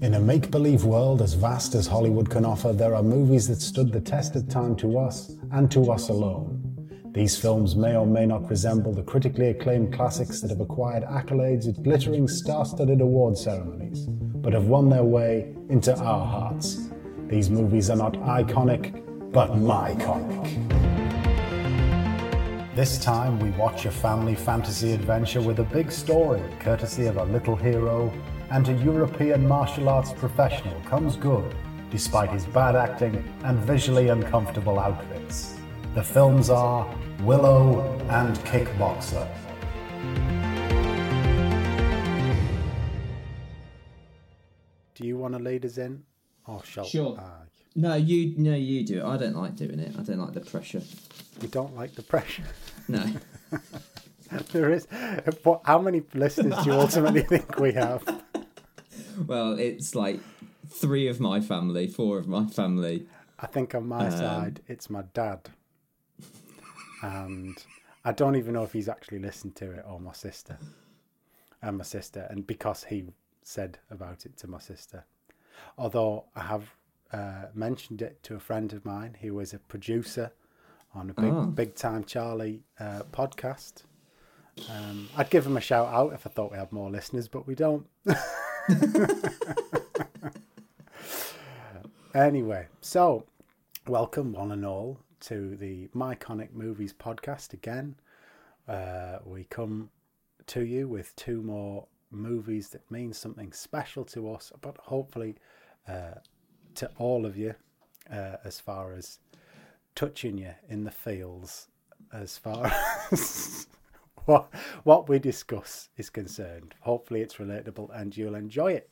In a make believe world as vast as Hollywood can offer, there are movies that stood the test of time to us and to us alone. These films may or may not resemble the critically acclaimed classics that have acquired accolades at glittering star studded award ceremonies, but have won their way into our hearts. These movies are not iconic, but myconic. This time we watch a family fantasy adventure with a big story, courtesy of a little hero and a European martial arts professional comes good despite his bad acting and visually uncomfortable outfits. The films are Willow and Kickboxer. Do you want to lead us in? Or shall Sure. Ah, I? No, you no, you do it. I don't like doing it. I don't like the pressure. You don't like the pressure. No. there is. How many listeners do you ultimately think we have? Well, it's like three of my family, four of my family. I think on my Um, side, it's my dad. And I don't even know if he's actually listened to it or my sister. And my sister, and because he said about it to my sister. Although I have uh, mentioned it to a friend of mine who was a producer on a big, Oh. big time Charlie uh, podcast. Um, I'd give him a shout out if I thought we had more listeners, but we don't. Anyway, so welcome one and all to the Myconic Movies podcast again. Uh, we come to you with two more movies that mean something special to us, but hopefully uh, to all of you uh, as far as touching you in the feels as far as what what we discuss is concerned. Hopefully it's relatable and you'll enjoy it.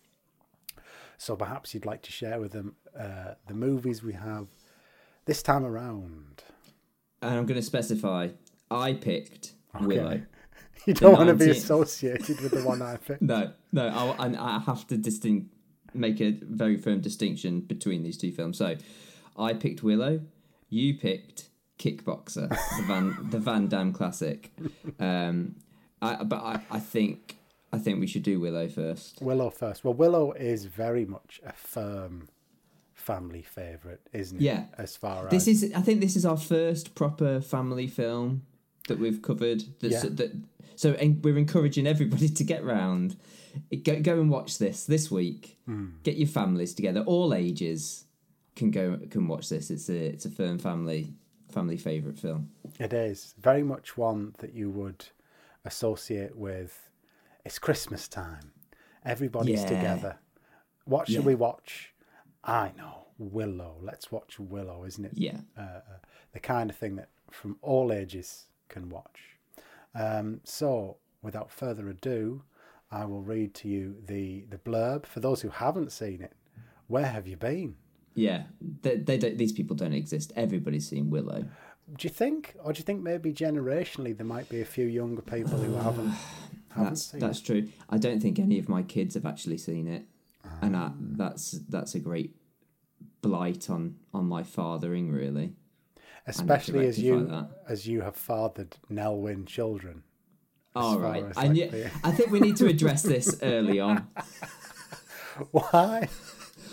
So perhaps you'd like to share with them uh, the movies we have this time around. And I'm going to specify. I picked Willow. You don't want to be associated with the one I picked. No, no. I, I have to distinct, make a very firm distinction between these two films. So, I picked Willow. You picked Kickboxer, the Van the Van Damme classic. Um, I, but I, I think I think we should do Willow first. Willow first. Well, Willow is very much a firm family favourite, isn't it? Yeah. As far This as is I think this is our first proper family film that we've covered. That's, Yeah. that, so en- we're encouraging everybody to get round, go go and watch this this week. Hmm. Get your families together, all ages can go can watch this. It's a it's a firm family family favorite film. it is very much one that you would associate with. It's Christmas time. Everybody's Yeah. together. What should Yeah. we watch? I know Willow. Let's watch Willow, isn't it? Yeah, uh, uh, the kind of thing that from all ages can watch. Um, so, without further ado, I will read to you the, the blurb. For those who haven't seen it, where have you been? Yeah. They, they don't, these people don't exist. Everybody's seen Willow. Do you think, or do you think maybe generationally there might be a few younger people who haven't haven't That's seen that's it? true. I don't think any of my kids have actually seen it, and I, ah. that's that's a great blight on on my fathering. Really, Especially as you that. as you have fathered Nelwyn children. all right. as I I knew. I think we need to address this early on Why?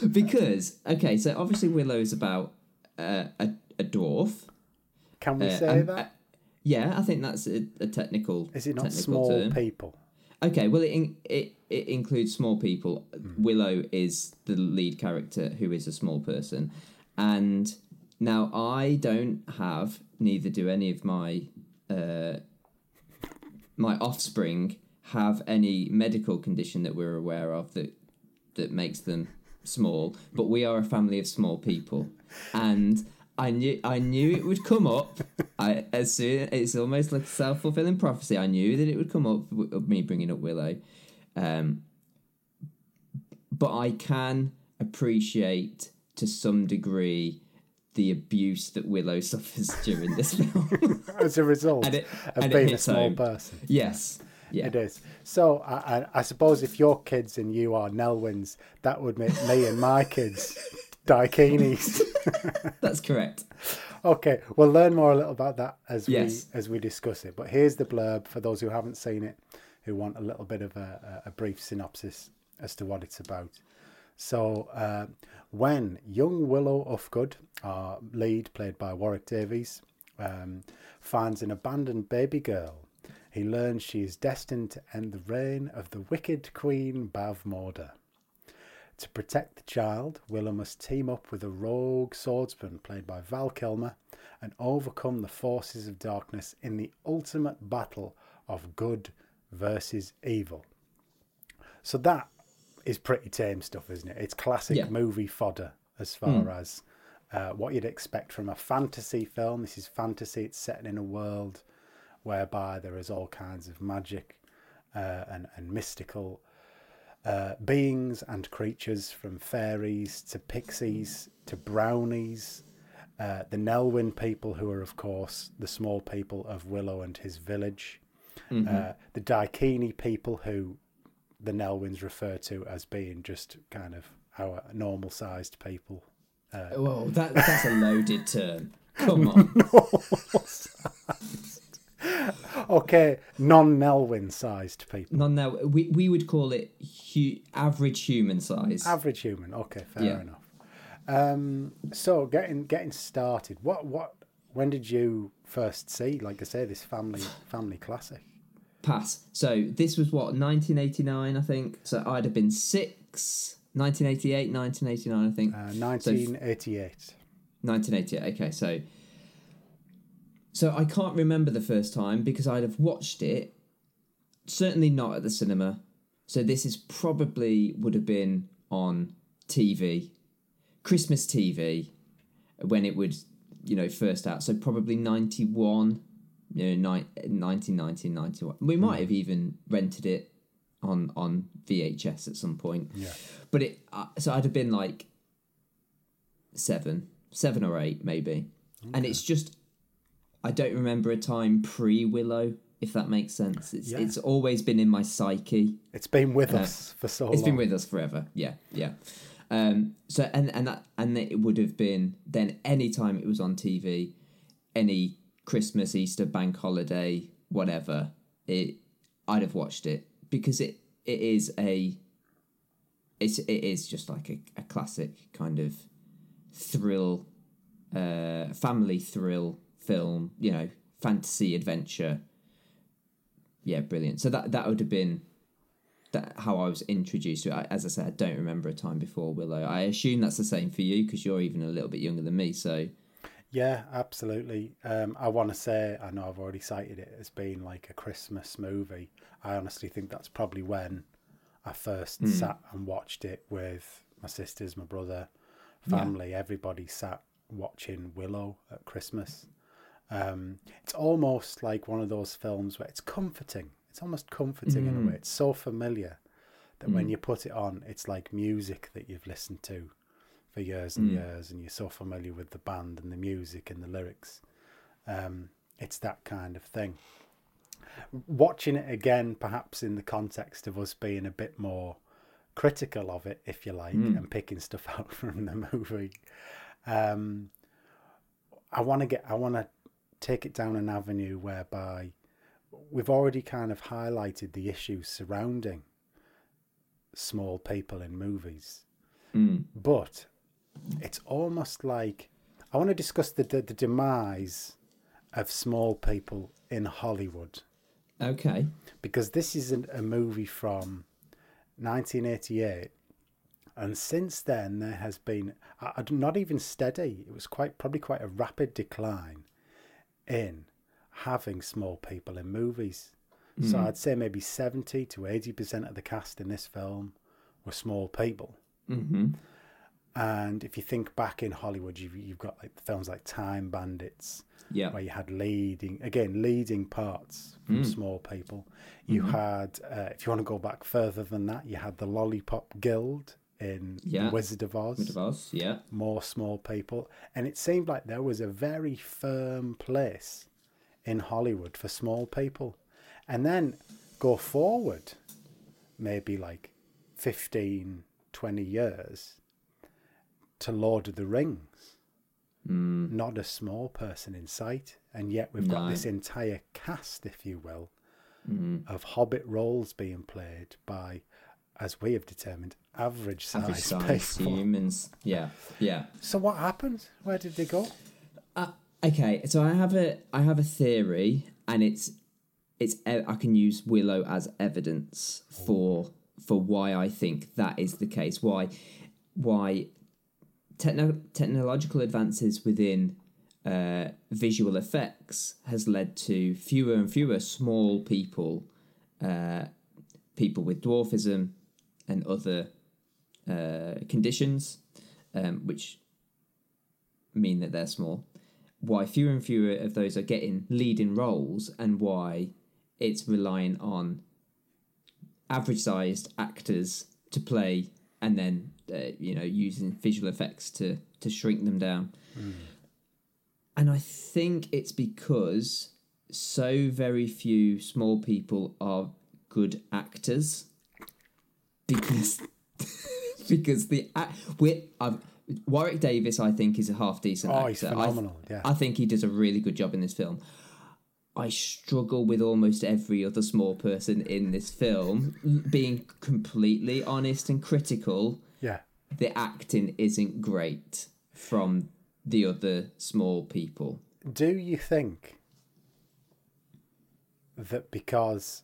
Because okay, so obviously Willow is about uh, a a dwarf. Can we Uh, say and- that? uh, yeah, I think that's a, a technical. Is it not technical small term. people? Okay, well, it, in, it it includes small people. Hmm. Willow is the lead character who is a small person, and now I don't have, neither do any of my uh, my offspring have any medical condition that we're aware of that that makes them small. But we are a family of small people, and. I knew I knew it would come up. I as soon it's almost like a self fulfilling prophecy. I knew that it would come up with me bringing up Willow, um, but I can appreciate to some degree the abuse that Willow suffers during this film. As a result And it- of being a small home. person. yes, yeah, It is. So I, I, I suppose if your kids and you are Nelwyns, that would make me and my kids Daikinis. that's correct. okay, we'll learn more a little about that as Yes. we as we discuss it. But here's the blurb for those who haven't seen it, who want a little bit of a, a a brief synopsis as to what it's about. So uh, when young Willow Ufgood, our lead played by Warwick Davis, um, finds an abandoned baby girl, he learns she is destined to end the reign of the wicked Queen Bavmorda. To protect the child, Willow must team up with a rogue swordsman played by Val Kilmer and overcome the forces of darkness in the ultimate battle of good versus evil. So that is pretty tame stuff, isn't it? It's classic Yeah. movie fodder as far as uh, what you'd expect from a fantasy film. This is fantasy, it's set in a world whereby there is all kinds of magic uh, and, and mystical uh, beings and creatures from fairies to pixies to brownies. Uh, the Nelwyn people, who are, of course, the small people of Willow and his village. Uh, the Daikini people, who the Nelwyns refer to as being just kind of our normal sized people. Well, that, that's a loaded term. Come on. Okay, non Nelwyn sized people. No, no, we, we would call it hu- average human size. Average human. Okay, fair Yeah. enough. Um, so getting getting started. What what when did you first see? Like I say, this family family classic. Pass. So this was what 1989, I think. So I'd have been six. 1988, 1989, I think. Uh, 1988. 1988. Okay, so so I can't remember the first time because I'd have watched it. Certainly not at the cinema. So this is probably would have been on TV, Christmas TV, when it would you know first out. So probably 91, you know, ni- 1990, 91. We might have even rented it on on VHS at some point. Yeah. But it uh, so I'd have been like seven, seven or eight maybe, and it's just I don't remember a time pre Willow, if that makes sense. It's Yeah. it's always been in my psyche. It's been with us for so It's long. been with us forever. Yeah, yeah. Um, so and and that and it would have been then any time it was on TV, any Christmas, Easter, bank holiday, whatever, it I'd have watched it because it it is a it's it is just like a, a classic kind of thrill, uh, family thrill film. You know, fantasy adventure. Yeah, brilliant. So that that would have been that how I was introduced to it. I, as I said, I don't remember a time before Willow. I assume that's the same for you because you're even a little bit younger than me. So Yeah, absolutely. Um, I want to say, I know I've already cited it as being like a Christmas movie. I honestly think that's probably when I first Hmm. sat and watched it with my sisters, my brother, family. Everybody sat watching Willow at Christmas. Um, it's almost like one of those films where it's comforting. It's almost comforting in a way. It's so familiar that when you put it on, it's like music that you've listened to for years and years, and you're so familiar with the band and the music and the lyrics. Um, it's that kind of thing. Watching it again, perhaps in the context of us being a bit more critical of it, if you like, and picking stuff out from the movie. Um, I want to get, I want to take it down an avenue whereby we've already kind of highlighted the issues surrounding small people in movies, hmm. but it's almost like I want to discuss the, the the demise of small people in Hollywood. Okay, because this is an, a movie from 1988 and since then there has been not even steady it was quite probably quite a rapid decline in having small people in movies. So i'd say maybe 70 to 80% of the cast in this film were small people. Mm-hmm. and if you think back in hollywood you've, you've got like films like time bandits yeah, where you had leading again leading parts from small people. You had uh, if you want to go back further than that you had the lollipop guild in Yeah. wizard of oz. Wizard of Oz, yeah, more small people. And it seemed like there was a very firm place in hollywood for small people. And then go forward maybe like 15 20 years to lord of the rings. Hmm. Not a small person in sight. And yet we've got No. this entire cast if you will hmm. of hobbit roles being played by as we have determined average size average size humans. Yeah, yeah. So what happened? Where did they go? Uh, okay, so I have a I have a theory, and it's it's I can use Willow as evidence for for why I think that is the case. Why why techno- technological advances within uh, visual effects has led to fewer and fewer small people, uh, people with dwarfism and other uh, conditions, um, which mean that they're small. Why fewer and fewer of those are getting leading roles, and why it's relying on average-sized actors to play, and then uh, you know using visual effects to to shrink them down. And I think it's because so very few small people are good actors because because the we I've, Warwick Davis I think is a half decent Oh, actor. he's I phenomenal, yeah. I think he does a really good job in this film. I struggle with almost every other small person in this film being completely honest and critical Yeah. the acting isn't great from the other small people. Do you think that because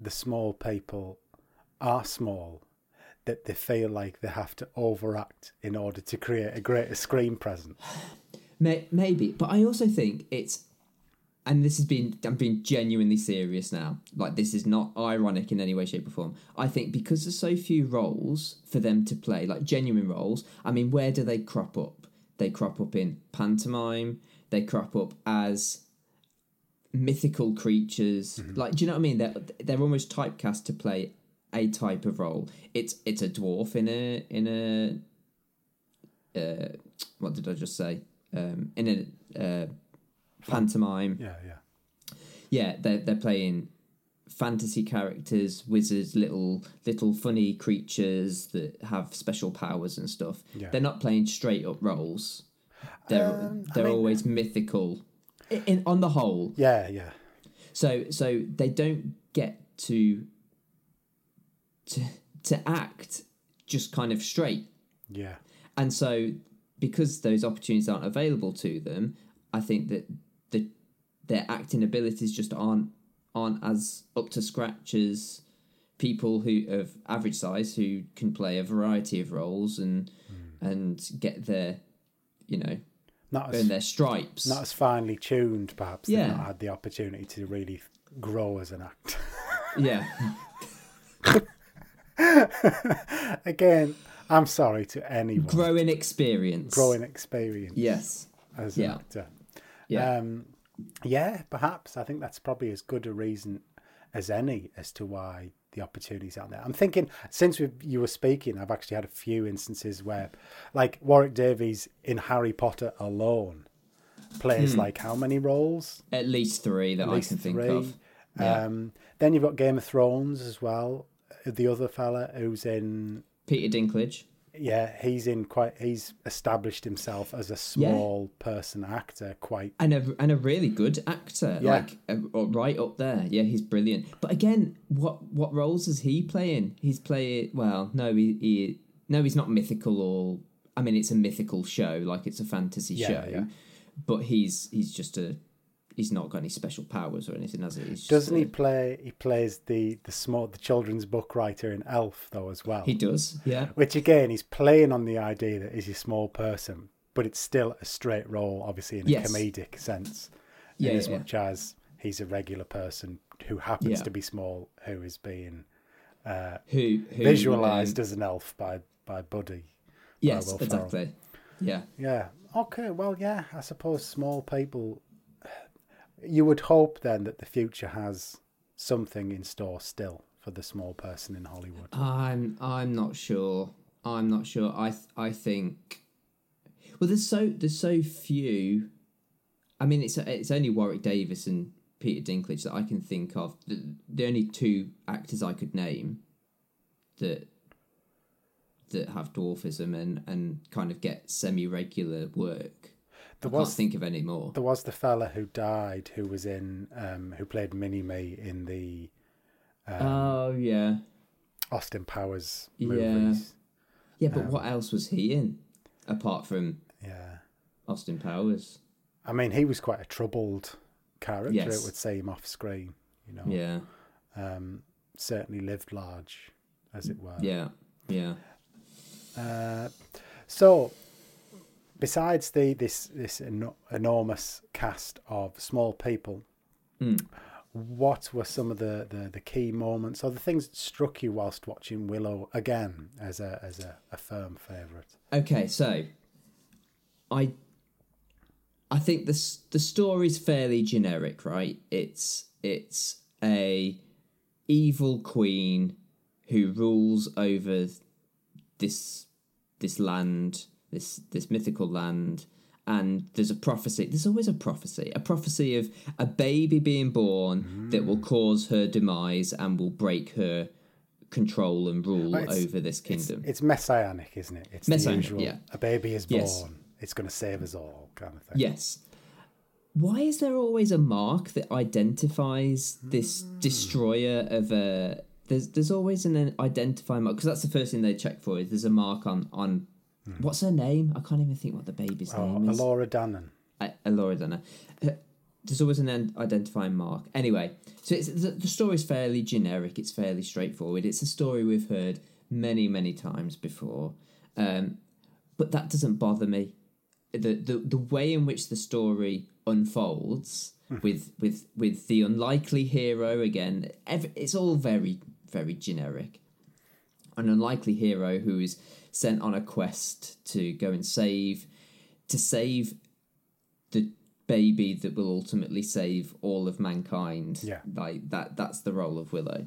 the small people are small, that they feel like they have to overact in order to create a greater screen presence? Maybe, but I also think it's, and this has been, I'm being genuinely serious now. Like this is not ironic in any way, shape, or form. I think because there's so few roles for them to play, like genuine roles. I mean, where do they crop up? They crop up in pantomime. They crop up as mythical creatures. Mm-hmm. Like, do you know what I mean? They're they're almost typecast to play a type of role. It's it's a dwarf in a in a uh, what did I just say? Um, in a uh, pantomime. Yeah, yeah. Yeah, they're they're playing fantasy characters, wizards, little little funny creatures that have special powers and stuff. Yeah. They're not playing straight up roles. They're Um, they're mean- always mythical. In, in on the whole, Yeah, yeah. so so they don't get to to to act just kind of straight. Yeah. And so because those opportunities aren't available to them, I think that the their acting abilities just aren't aren't as up to scratch as people who of average size who can play a variety of roles and hmm. and get their you know Not as earn their stripes. not as finely tuned, perhaps. They've Yeah. not had the opportunity to really grow as an actor. yeah. Again, I'm sorry to anyone Growing experience. growing experience Yes. as an actor. Yeah. Um, yeah, perhaps. I think that's probably as good a reason as any as to why the opportunities out there. I'm thinking since you were speaking, I've actually had a few instances where, like Warwick Davis in Harry Potter alone, plays like how many roles? At least three that At I least can think three. of. Yeah. Um, then you've got Game of Thrones as well. The other fella who's in, Peter Dinklage. yeah, he's in quite. He's established himself as a small person actor. Quite and a and a really good actor, Yeah. like uh, uh, right up there. Yeah, he's brilliant. But again, what what roles is he playing? He's playing well. No, he, he no, he's not mythical or. I mean, it's a mythical show, like it's a fantasy Yeah, show. yeah. But he's he's just a. He's not got any special powers or anything, has he? Doesn't a- he play? He plays the the small the children's book writer in Elf though as well. He does. Yeah. Which again, he's playing on the idea that he's a small person, but it's still a straight role, obviously in a Yes. comedic sense. Yeah, in as yeah, much as he's a regular person who happens Yeah. to be small, who is being uh, Who, who visualized um, as an elf by by Buddy. yes, Ferrell. exactly. Yeah. Yeah. Okay. Well, yeah. I suppose small people. You would hope then that the future has something in store still for the small person in Hollywood. I'm I'm not sure. I'm not sure. I th- I think well there's so there's so few I mean it's it's only Warwick Davis and Peter Dinklage that I can think of. The, the only two actors I could name that that have dwarfism and and kind of get semi regular work. There I was- can't think of any more. There was the fella who died, who was in, um, who played Mini Me in the. Um, Oh yeah. Austin Powers Yeah. movies. Yeah, but what else was he in apart from Yeah. Austin Powers? I mean, he was quite a troubled character. Yes. It would seem off screen. You know. Yeah, Um, certainly lived large, as it were. yeah, yeah. Uh, so, besides the this this eno- enormous cast of small people, Hmm. what were some of the, the, the key moments or the things that struck you whilst watching Willow again as a as a, a firm favourite? Okay, so I I think the the story's fairly generic, right? It's it's a evil queen who rules over this this land, this this mythical land, and there's a prophecy. There's always a prophecy, a prophecy of a baby being born that will cause her demise and will break her control and rule Well, over this kingdom. it's messianic, isn't it? It's Messianic, the usual. yeah. A baby is born. Yes. It's going to save us all, kind of thing. Yes. Why is there always a mark that identifies this destroyer of a? There's there's always an identifying mark because that's the first thing they check for. Is there's a mark on on what's her name? I can't even think what the baby's Oh, name is. Elora Danan. Uh, Elora Dana. Uh, There's always an identifying mark. Anyway, so it's, the, the story's fairly generic. It's fairly straightforward. It's a story we've heard many, many times before, um, but that doesn't bother me. The, the the way in which the story unfolds with with with the unlikely hero again, ev it's all very very generic. An unlikely hero who is sent on a quest to go and save to save the baby that will ultimately save all of mankind. Yeah. Like that that's the role of Willow.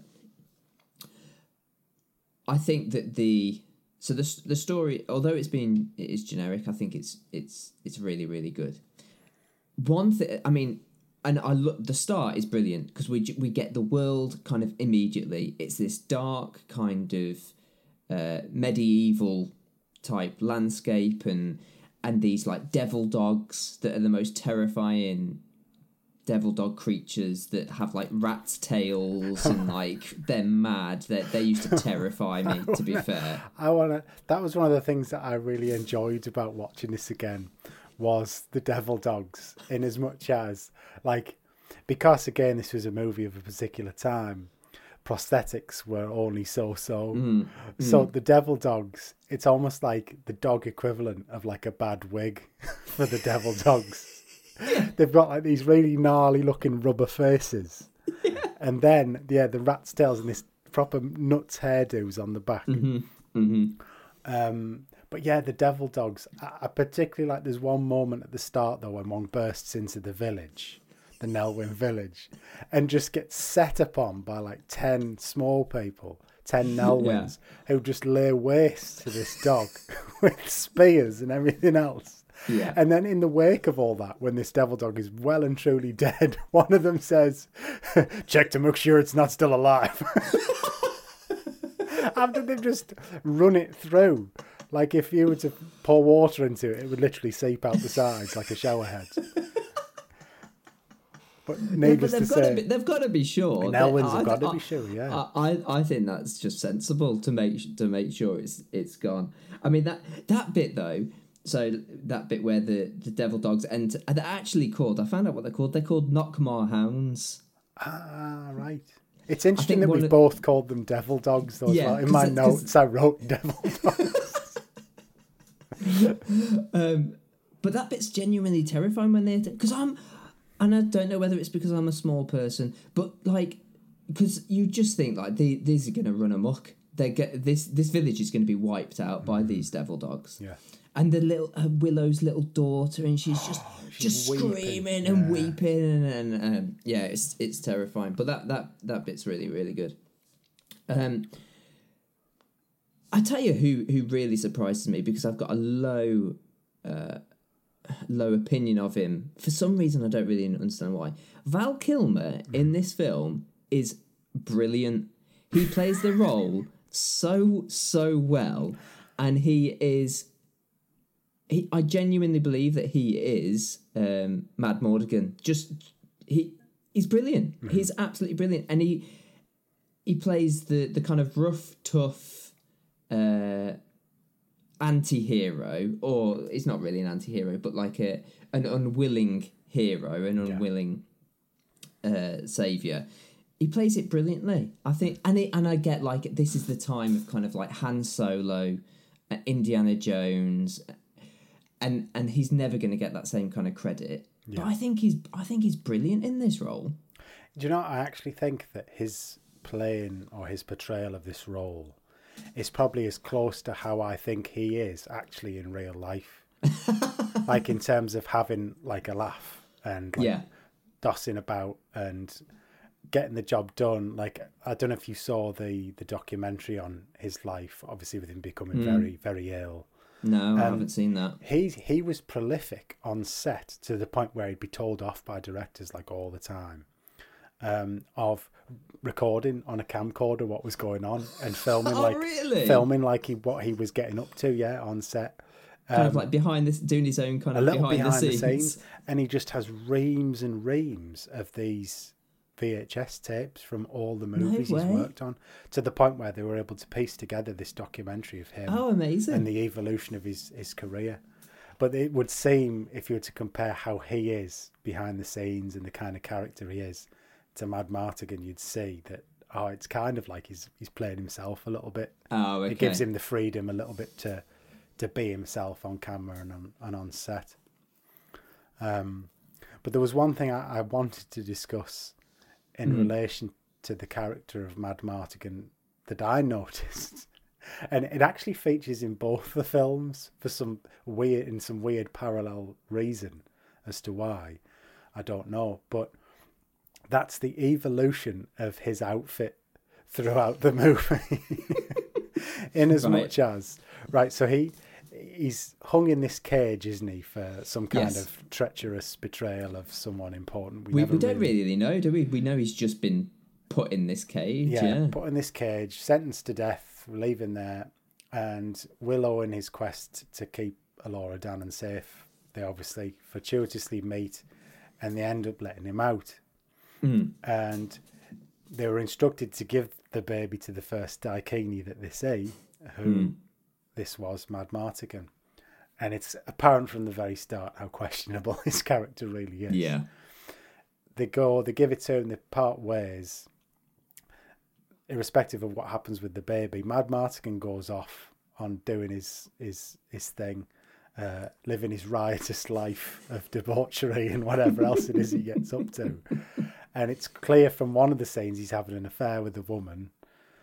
I think that the so the the story although it's been it is generic, I think it's it's it's really really good. One thing I mean and I look the start is brilliant because we we get the world kind of immediately. It's this dark kind of uh, medieval type landscape and and these like devil dogs that are the most terrifying devil dog creatures that have like rat's tails and like they're mad they they used to terrify me to be fair I want to. That was one of the things that I really enjoyed about watching this again, was the devil dogs. In as much as like, because again, this was a movie of a particular time. Prosthetics were only so so. Mm, so mm. the devil dogs, it's almost like the dog equivalent of like a bad wig for the devil dogs. They've got like these really gnarly looking rubber faces. And then, yeah, the rat's tails and this proper nuts hairdos on the back. Mm-hmm, mm-hmm. Um, but yeah, the devil dogs. I, I particularly like. There's one moment at the start though when one bursts into the village, the Nelwyn village, and just get set upon by like ten small people, ten Nelwyns, who just lay waste to this dog with spears and everything else. Yeah. And then in the wake of all that, when this devil dog is well and truly dead, one of them says, "Check to make sure it's not still alive." After they've just run it through, like if you were to pour water into it, it would literally seep out the sides like a shower head. But Yeah, but they've to got, to say, be, they've got to be sure. Nelwyns have I- got to I- be sure, yeah. I, I I think that's just sensible to make to make sure it's it's gone. I mean that that bit though. So that bit where the, the devil dogs enter, they're actually called. I found out what they're called. They're called Nockmaar hounds. ah, right. It's interesting that one we of- both called them devil dogs, though. as Yeah, well. In my 'cause- notes, I wrote devil dogs. But that bit's genuinely terrifying when they because I'm, and I don't know whether it's because I'm a small person, but like, because you just think like they, these are gonna run amok. They get this this village is gonna be wiped out by these devil dogs. Yeah. And the little uh, Willow's little daughter, and she's just she's just weeping, screaming and yeah. weeping, and, and um, yeah, it's it's terrifying. But that that that bit's really really good. Um, I tell you who who really surprises me because I've got a low uh, low opinion of him for some reason. I don't really understand why. Val Kilmer in this film is brilliant. He plays the role so so well, and he is. He, I genuinely believe that he is um, Mad Martigan. Just he, he's brilliant. He's absolutely brilliant, and he he plays the the kind of rough, tough uh, anti-hero, or it's not really an anti-hero, but like a an unwilling hero, an unwilling uh, savior. He plays it brilliantly, I think, and it, and I get like this is the time of kind of like Han Solo, uh, Indiana Jones, and and he's never going to get that same kind of credit. But I think he's I think he's brilliant in this role. Do you know? I actually think that his playing or his portrayal of this role is probably as close to how I think he is actually in real life. like in terms of having like a laugh and like Yeah. dossing about and getting the job done. Like I don't know if you saw the the documentary on his life, obviously with him becoming very very ill. No, I haven't seen that. He he was prolific on set to the point where he'd be told off by directors like all the time um, of recording on a camcorder what was going on and filming Oh, like really? filming like he what he was getting up to yeah on set Kind of like behind this, doing his own kind Um, a of little behind, behind, the, the, scenes. scenes. and he just has reams and reams of these VHS tapes from all the movies he's worked on to the point where they were able to piece together this documentary of him Oh, amazing! and the evolution of his, his career. But it would seem, if you were to compare how he is behind the scenes and the kind of character he is to Mad Martigan, you'd see that oh, it's kind of like he's he's playing himself a little bit. oh, okay. It gives him the freedom a little bit to to be himself on camera and on and on set. Um, but there was one thing I, I wanted to discuss in Hmm. relation to the character of Mad Martigan that I noticed, and it actually features in both the films for some weird in some weird parallel reason as to why. I don't know, but that's the evolution of his outfit throughout the movie. in as Right. much as right, so he he's hung in this cage, isn't he, for some kind Yes. of treacherous betrayal of someone important. we, never we don't really know, do we? We know he's just been put in this cage. yeah, Yeah. put in this cage, sentenced to death, leaving there, and Willow in his quest to keep Elora down and safe, they obviously fortuitously meet, and they end up letting him out. Mm. And they were instructed to give the baby to the first Daikini that they see, who Hmm. this was Mad Martigan. And it's apparent from the very start how questionable his character really is Yeah. they go, they give it to him, they part ways, irrespective of what happens with the baby. Mad Martigan goes off on doing his his his thing, uh, living his riotous life of debauchery and whatever else it is he gets up to. And it's clear from one of the scenes he's having an affair with a woman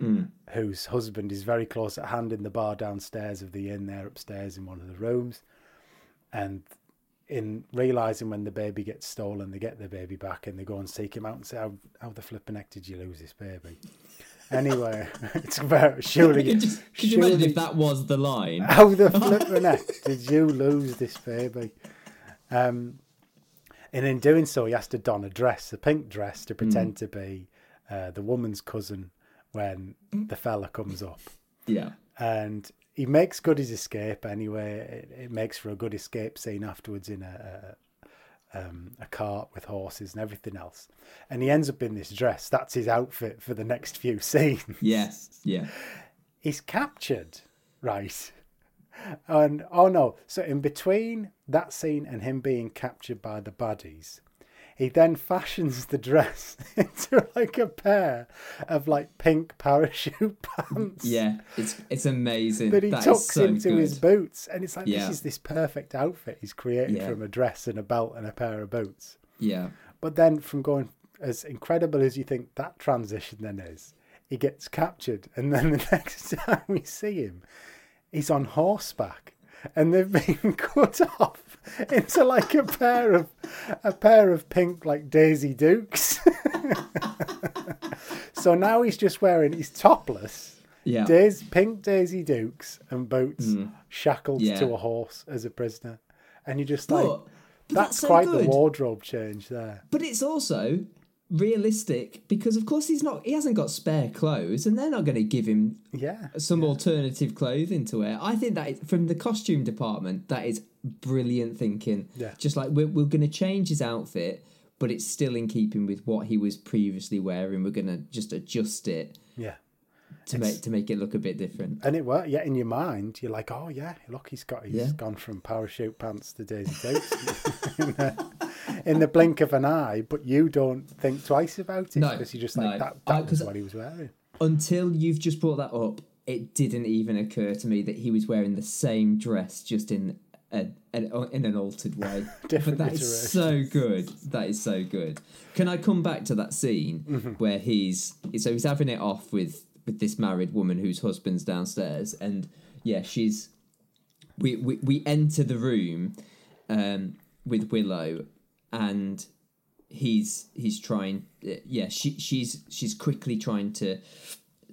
Mm. whose husband is very close at hand in the bar downstairs of the inn there upstairs in one of the rooms. And in realizing when the baby gets stolen, they get the baby back and they go and seek him out and say, How, how the flipping heck did you lose this baby? Anyway, it's about surely. Could you, could you imagine if that was the line? how the flipping heck did you lose this baby? Um, and in doing so, he has to don a dress, a pink dress, to pretend to be uh, the woman's cousin when the fella comes up. Yeah. And he makes good his escape anyway. It, it makes for a good escape scene afterwards in a, a um, a cart with horses and everything else. And he ends up in this dress. That's his outfit for the next few scenes. Yes. Yeah. He's captured, right? And oh no! So in between that scene and him being captured by the baddies, he then fashions the dress into like a pair of like pink parachute pants. Yeah. It's it's amazing. that he That tucks so into good. his boots, and it's like Yeah. this is this perfect outfit he's created Yeah. from a dress and a belt and a pair of boots. Yeah. But then, from going as incredible as you think that transition then is, he gets captured, and then the next time we see him, he's on horseback, and they've been cut off into like a pair of a pair of pink like Daisy Dukes. so now he's just wearing he's topless. Yeah. Days, pink Daisy Dukes and boots shackled Mm. Yeah. to a horse as a prisoner. And you're just like, But, but that's, so quite the wardrobe change there. But it's also realistic because of course he's not he hasn't got spare clothes and they're not going to give him Yeah. some alternative clothing to wear. I think that is, from the costume department that is brilliant thinking. Yeah. Just like we're we're going to change his outfit but it's still in keeping with what he was previously wearing. We're going to just adjust it Yeah. To It's- make to make it look a bit different. And it worked. Yeah, in your mind, you're like, oh yeah, look, he's got he's Yeah. gone from parachute pants to Daisy Dukes in, the, in the blink of an eye. But you don't think twice about it No, because you're just no. like that. I- That was 'cause- what he was wearing. Until you've just brought that up, it didn't even occur to me that he was wearing the same dress, just in a, an in an altered way. But that is so good. That is so good. Can I come back to that scene Mm-hmm. where he's so he's having it off with with this married woman whose husband's downstairs, and yeah, she's we we, we enter the room um, with Willow, and he's he's trying. Yeah, she she's she's quickly trying to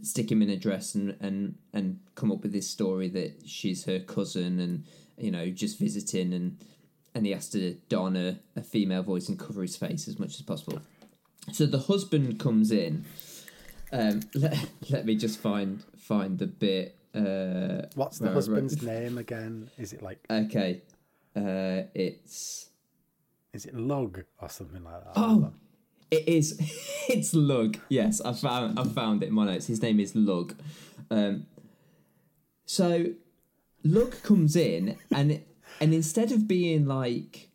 stick him in a dress and and and come up with this story that she's her cousin and you know just visiting and and he has to don a, a female voice and cover his face as much as possible so the husband comes in um let, let me just find find the bit uh What's the where I wrote- husband's name again? Is it like okay uh it's is it Lug or something like that? Oh, it is. It's Lug. Yes, I found. I found it in my notes. His name is Lug. Um, so Lug comes in and and instead of being like,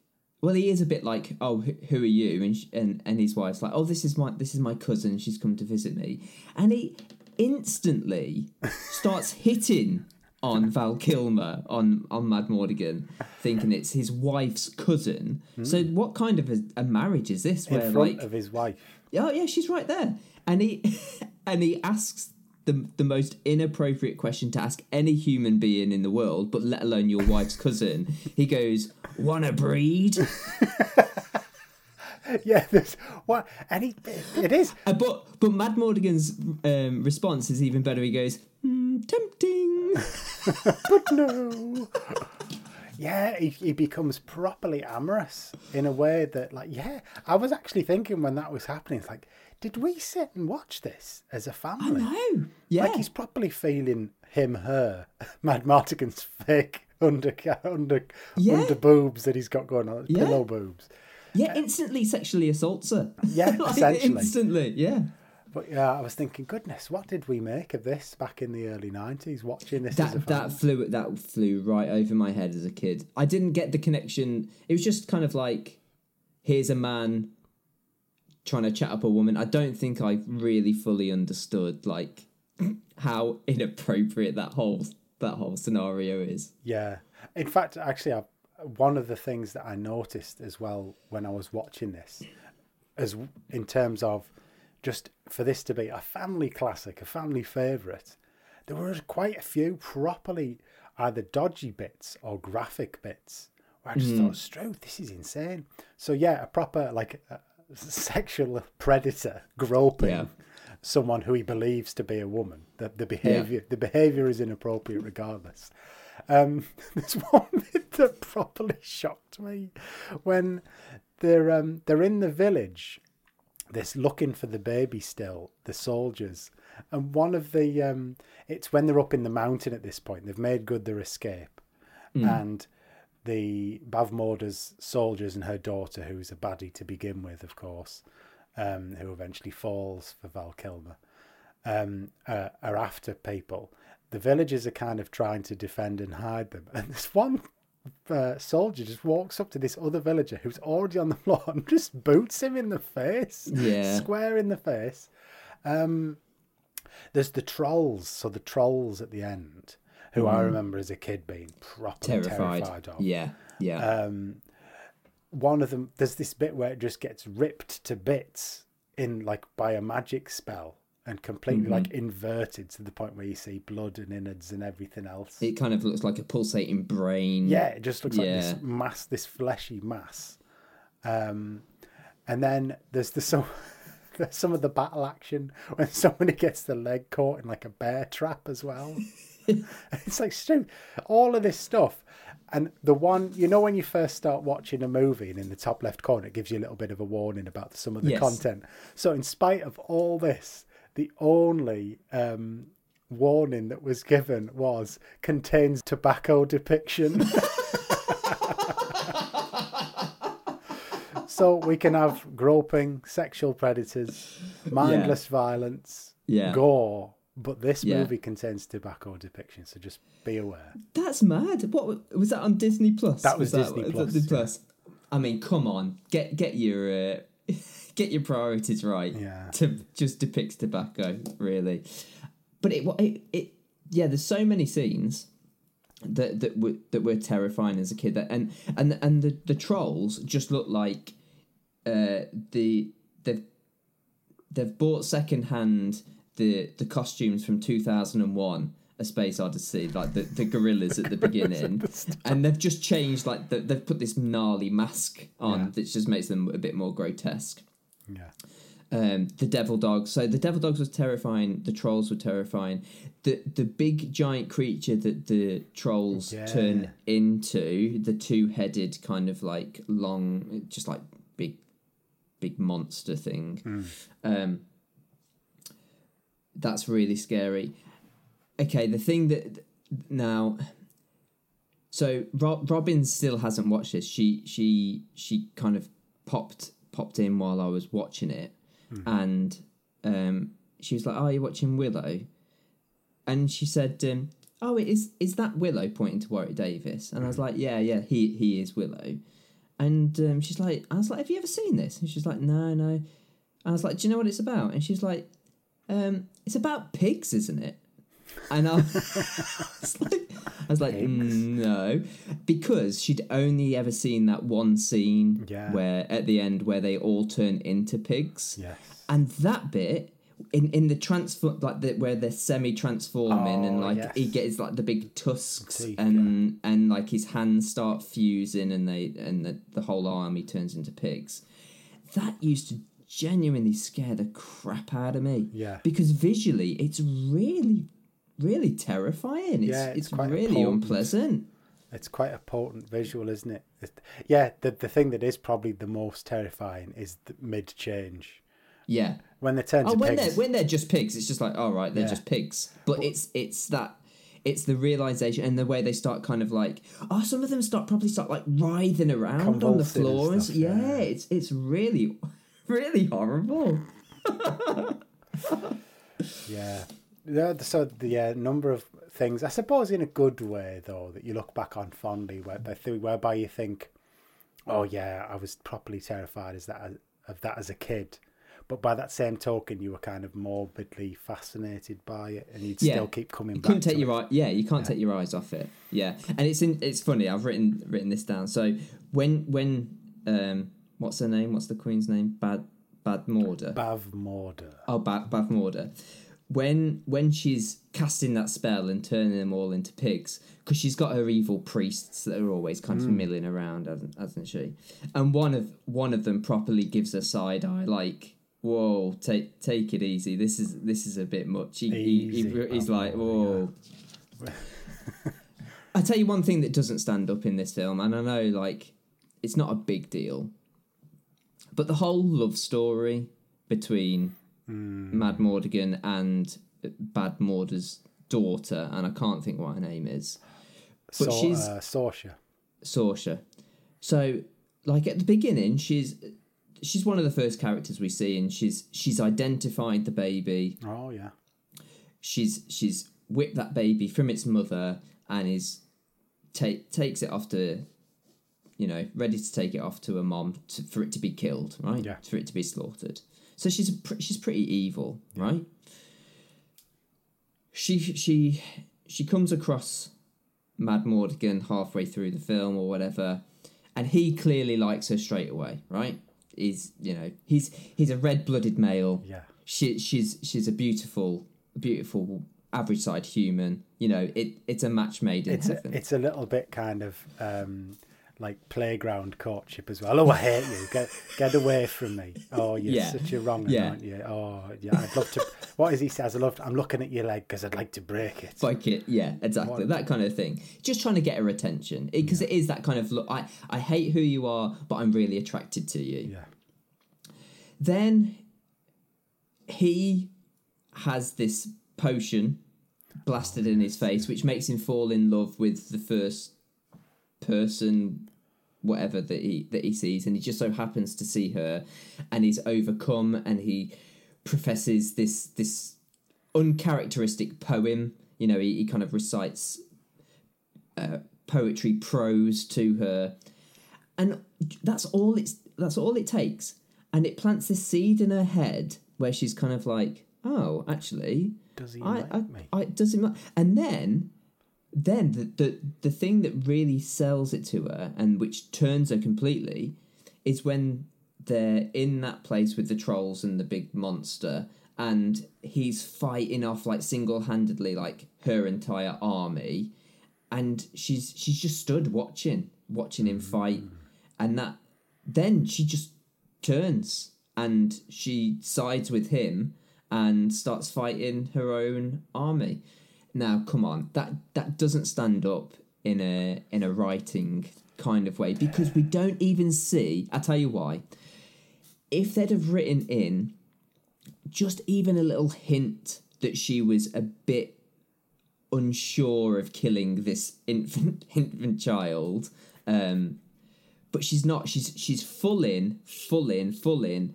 well, he is a bit like, oh, who, are you? And, sh- and and his wife's like, oh, this is my this is my cousin. She's come to visit me, and he instantly starts hitting on Val Kilmer on on Mad Martigan, thinking it's his wife's cousin. Hmm. So what kind of a, a marriage is this? in front like, of his wife. oh yeah, she's right there, and he and he asks. The, the most inappropriate question to ask any human being in the world, but let alone your wife's cousin. He goes, "Wanna breed?" Yeah, there's what and he, it is. Uh, but but Mad Martigan's um, response is even better. He goes, "Hmm, "Tempting." but no. Yeah, he, he becomes properly amorous in a way that, like, yeah, I was actually thinking when that was happening, it's like, did we sit and watch this as a family? No, yeah, Like, he's properly feeling him, her, Mad Martigan's fake under, under, Yeah. under boobs that he's got going on, Yeah. pillow boobs. yeah. Instantly sexually assaults her. Yeah, Like, essentially. instantly. Yeah. But yeah, I was thinking, goodness, what did we make of this back in the early 90s, watching this as a That that flew that flew right over my head as a kid. I didn't get the connection. It was just kind of like, here's a man trying to chat up a woman. I don't think I really fully understood like how inappropriate that whole that whole scenario is. Yeah. In fact, actually, I, one of the things that I noticed as well when I was watching this, as in terms of just for this to be a family classic, a family favourite, there were quite a few properly either dodgy bits or graphic bits. Where I just thought, Stroud, this is insane. So yeah, a proper like uh, sexual predator groping Yeah. someone who he believes to be a woman. The the behavior the behavior is inappropriate regardless. Um, there's one bit that properly shocked me when they're um, they're in the village. This looking for the baby still, the soldiers, and one of the um, it's when they're up in the mountain at this point. They've made good their escape, and the Bavmorda's soldiers and her daughter, who's a baddie to begin with, of course, um, who eventually falls for Val Kilmer, um, uh, are after people. The villagers are kind of trying to defend and hide them, and this one uh, soldier just walks up to this other villager who's already on the floor and just boots him in the face, Yeah. square in the face. Um, there's the trolls, so the trolls at the end, who I remember as a kid being properly Terrified. terrified, of. Yeah. Yeah. Um, one of them, there's this bit where it just gets ripped to bits in like by a magic spell and completely like inverted to the point where you see blood and innards and everything else. it kind of looks like a pulsating brain. Yeah, it just looks like this mass, this fleshy mass. Um, and then there's the some there's some of the battle action when somebody gets the leg caught in like a bear trap as well. it's like all of this stuff. And the one, you know, when you first start watching a movie and in the top left corner, it gives you a little bit of a warning about some of the Yes. content. So, in spite of all this, the only um, warning that was given was contains tobacco depiction. so we can have groping, sexual predators, mindless violence, Yeah. gore, but this Yeah. movie contains tobacco depictions, so just be aware. That's mad. What was that on Disney Plus? That was Disney was Plus, Disney yeah. Plus. I mean, come on, get get your uh, get your priorities right. Yeah. To just depict tobacco, really. But it it, it yeah. There's so many scenes that that were that were terrifying as a kid. That and and and the the trolls just look like uh, the they've they've bought secondhand the the costumes from 2001 a space odyssey like the, the gorillas at the beginning and they've just changed like the, they've put this gnarly mask on Yeah. that just makes them a bit more grotesque Yeah. um, the devil dogs. So the devil dogs was terrifying. The trolls were terrifying. The the big giant creature that the trolls Yeah. turn into, the two headed kind of like long, just like big, big monster thing. Um, that's really scary. Okay, the thing that now. So Rob, Robin still hasn't watched this. She she she kind of popped popped in while I was watching it, and um, she was like, "Oh, you're watching Willow," and she said, um, "Oh, is is that Willow?" Pointing to Warwick Davis, and I was like, "Yeah, yeah, he he is Willow," and um, she's like, "I was like, have you ever seen this?" And she's like, "No, no." I was like, "Do you know what it's about?" And she's like, um, "It's about pigs, isn't it?" And I was like, I was like, "Mm, no, because she'd only ever seen that one scene Yeah. where at the end where they all turn into pigs, Yes. and that bit in in the transfer like the, where they're semi transforming and Oh, like yes. he gets like the big tusks Teeth, and and like his hands start fusing and they and the, the whole army turns into pigs. That used to genuinely scare the crap out of me. Yeah. Because visually it's really really terrifying. It's Yeah, it's it's, quite really important. unpleasant. It's quite a potent visual, isn't it? It- yeah, the the thing that is probably the most terrifying is the mid change. Yeah. When they turn Oh, to when pigs. they're when they're just pigs, it's just like, all right, they're Yeah. just pigs. But it's it's that it's the realization and the way they start kind of like oh, some of them start probably start like writhing around on the floor and, stuff, yeah, yeah. it's it's really really horrible. Yeah. Yeah, so the uh, number of things, I suppose, in a good way though, that you look back on fondly, where, whereby you think, "Oh yeah, I was properly terrified as that of that as a kid," but by that same token, you were kind of morbidly fascinated by it, and you'd Yeah. still keep coming You back. couldn't take your eye, yeah, you can't take your eyes off it. Yeah, and it's in, it's funny. I've written written this down. So when when um what's her name? What's the queen's name? Bad Bad Morda. Bav Morda. Oh, ba- Bath Morda. When when she's casting that spell and turning them all into pigs, because she's got her evil priests that are always kind of hmm. milling around, hasn't, hasn't she? And one of one of them properly gives her side eye, like, "Whoa, take take it easy. This is this is a bit much." He, he, he, he's oh, like, "Whoa." I tell you one thing that doesn't stand up in this film, and I know like it's not a big deal, but the whole love story between Mad Martigan and Bad Morda's daughter, and I can't think what her name is, but so, she's uh, Sorsha. Sorsha. So, like at the beginning, she's she's one of the first characters we see, and she's she's identified the baby. Oh yeah. She's she's whipped that baby from its mother and is take takes it off to, you know, ready to take it off to her mom to, for it to be killed, right? Yeah. For it to be slaughtered. So she's pr- she's pretty evil, right? She she she comes across Mad Martigan halfway through the film or whatever, and he clearly likes her straight away, right? He's you know he's he's a red blooded male. Yeah. She she's she's a beautiful beautiful average side human. You know it it's a match made in It's a, it's a little bit kind of um, like playground courtship as well. Oh, I hate you. Get get away from me. Oh, you're Yeah. such a wrong, Yeah. aren't you? Oh, yeah. I'd love to. what is he says? I love. I'm looking at your leg because I'd like to break it. like it, yeah, exactly What- that kind of thing. Just trying to get her attention because it is that kind of look. I I hate who you are, but I'm really attracted to you. yeah. Then he has this potion blasted oh, in his face, which makes him fall in love with the first person, whatever that he that he sees, and he just so happens to see her, and he's overcome, and he professes this this uncharacteristic poem. You know, he, he kind of recites uh, poetry prose to her, and that's all it's that's all it takes, and it plants this seed in her head where she's kind of like, oh, actually, Does he I, like I, me? I does it like, and then, then the, the the thing that really sells it to her and which turns her completely, is when they're in that place with the trolls and the big monster, and he's fighting off like single handedly like her entire army, and she's she's just stood watching watching him fight, mm. and that then she just turns and she sides with him and starts fighting her own army. Now, come on, that that doesn't stand up in a in a writing kind of way because we don't even see. I tell you why. If they'd have written in just even a little hint that she was a bit unsure of killing this infant infant child, um, but she's not. She's she's full in, full in, full in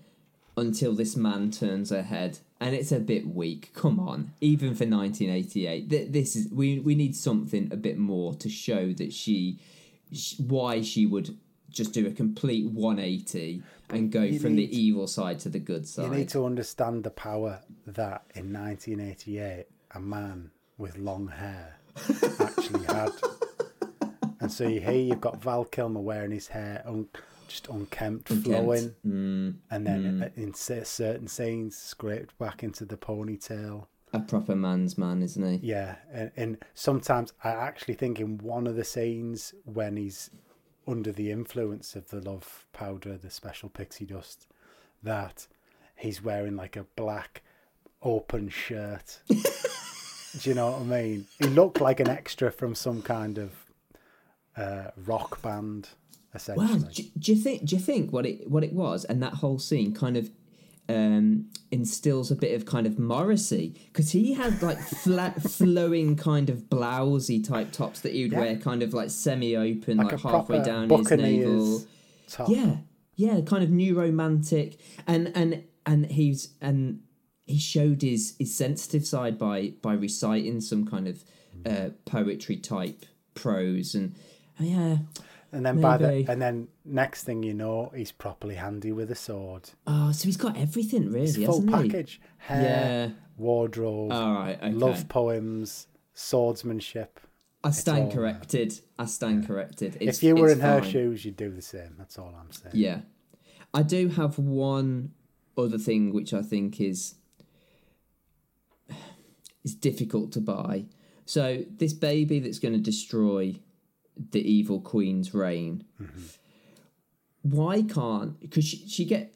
until this man turns her head, and it's a bit weak. Come on, even for 1988, th- this is we we need something a bit more to show that she, sh why she would just do a complete 180 and go You from need- the evil side to the good side. You need to understand the power that in 1988 a man with long hair actually had. And so here you've got Val Kilmer wearing his hair un- just unkempt, Unkempt. flowing, Mm, and then uh, in certain scenes scraped back into the ponytail. a proper man's man, isn't he? Yeah, and, and sometimes I actually think in one of the scenes when he's under the influence of the love powder, the special pixie dust, that he's wearing like a black open shirt. Do you know what I mean? He looked like an extra from some kind of uh, rock band, essentially. Well, do, do you think? Do you think what it what it was, and that whole scene kind of um, instills a bit of kind of Morrissey because he had like flat, flowing kind of blousey type tops that he would Yeah. wear, kind of like semi-open, Like like, halfway down his navel. top. Yeah, yeah, kind of new romantic, and and and he's and he showed his his sensitive side by by reciting some kind of uh, poetry type prose and. Yeah, And then by the and then next thing you know, he's properly handy with a sword. Oh, so he's got everything really, It's full hasn't he? package. Hair, Yeah. wardrobe, All right. Okay. love poems, swordsmanship. I stand corrected. I stand corrected. It's, if you were in her fine. shoes, you'd do the same. That's all I'm saying. Yeah, I do have one other thing which I think is is difficult to buy. So this baby that's going to destroy the evil queen's reign. Why can't? Because she she get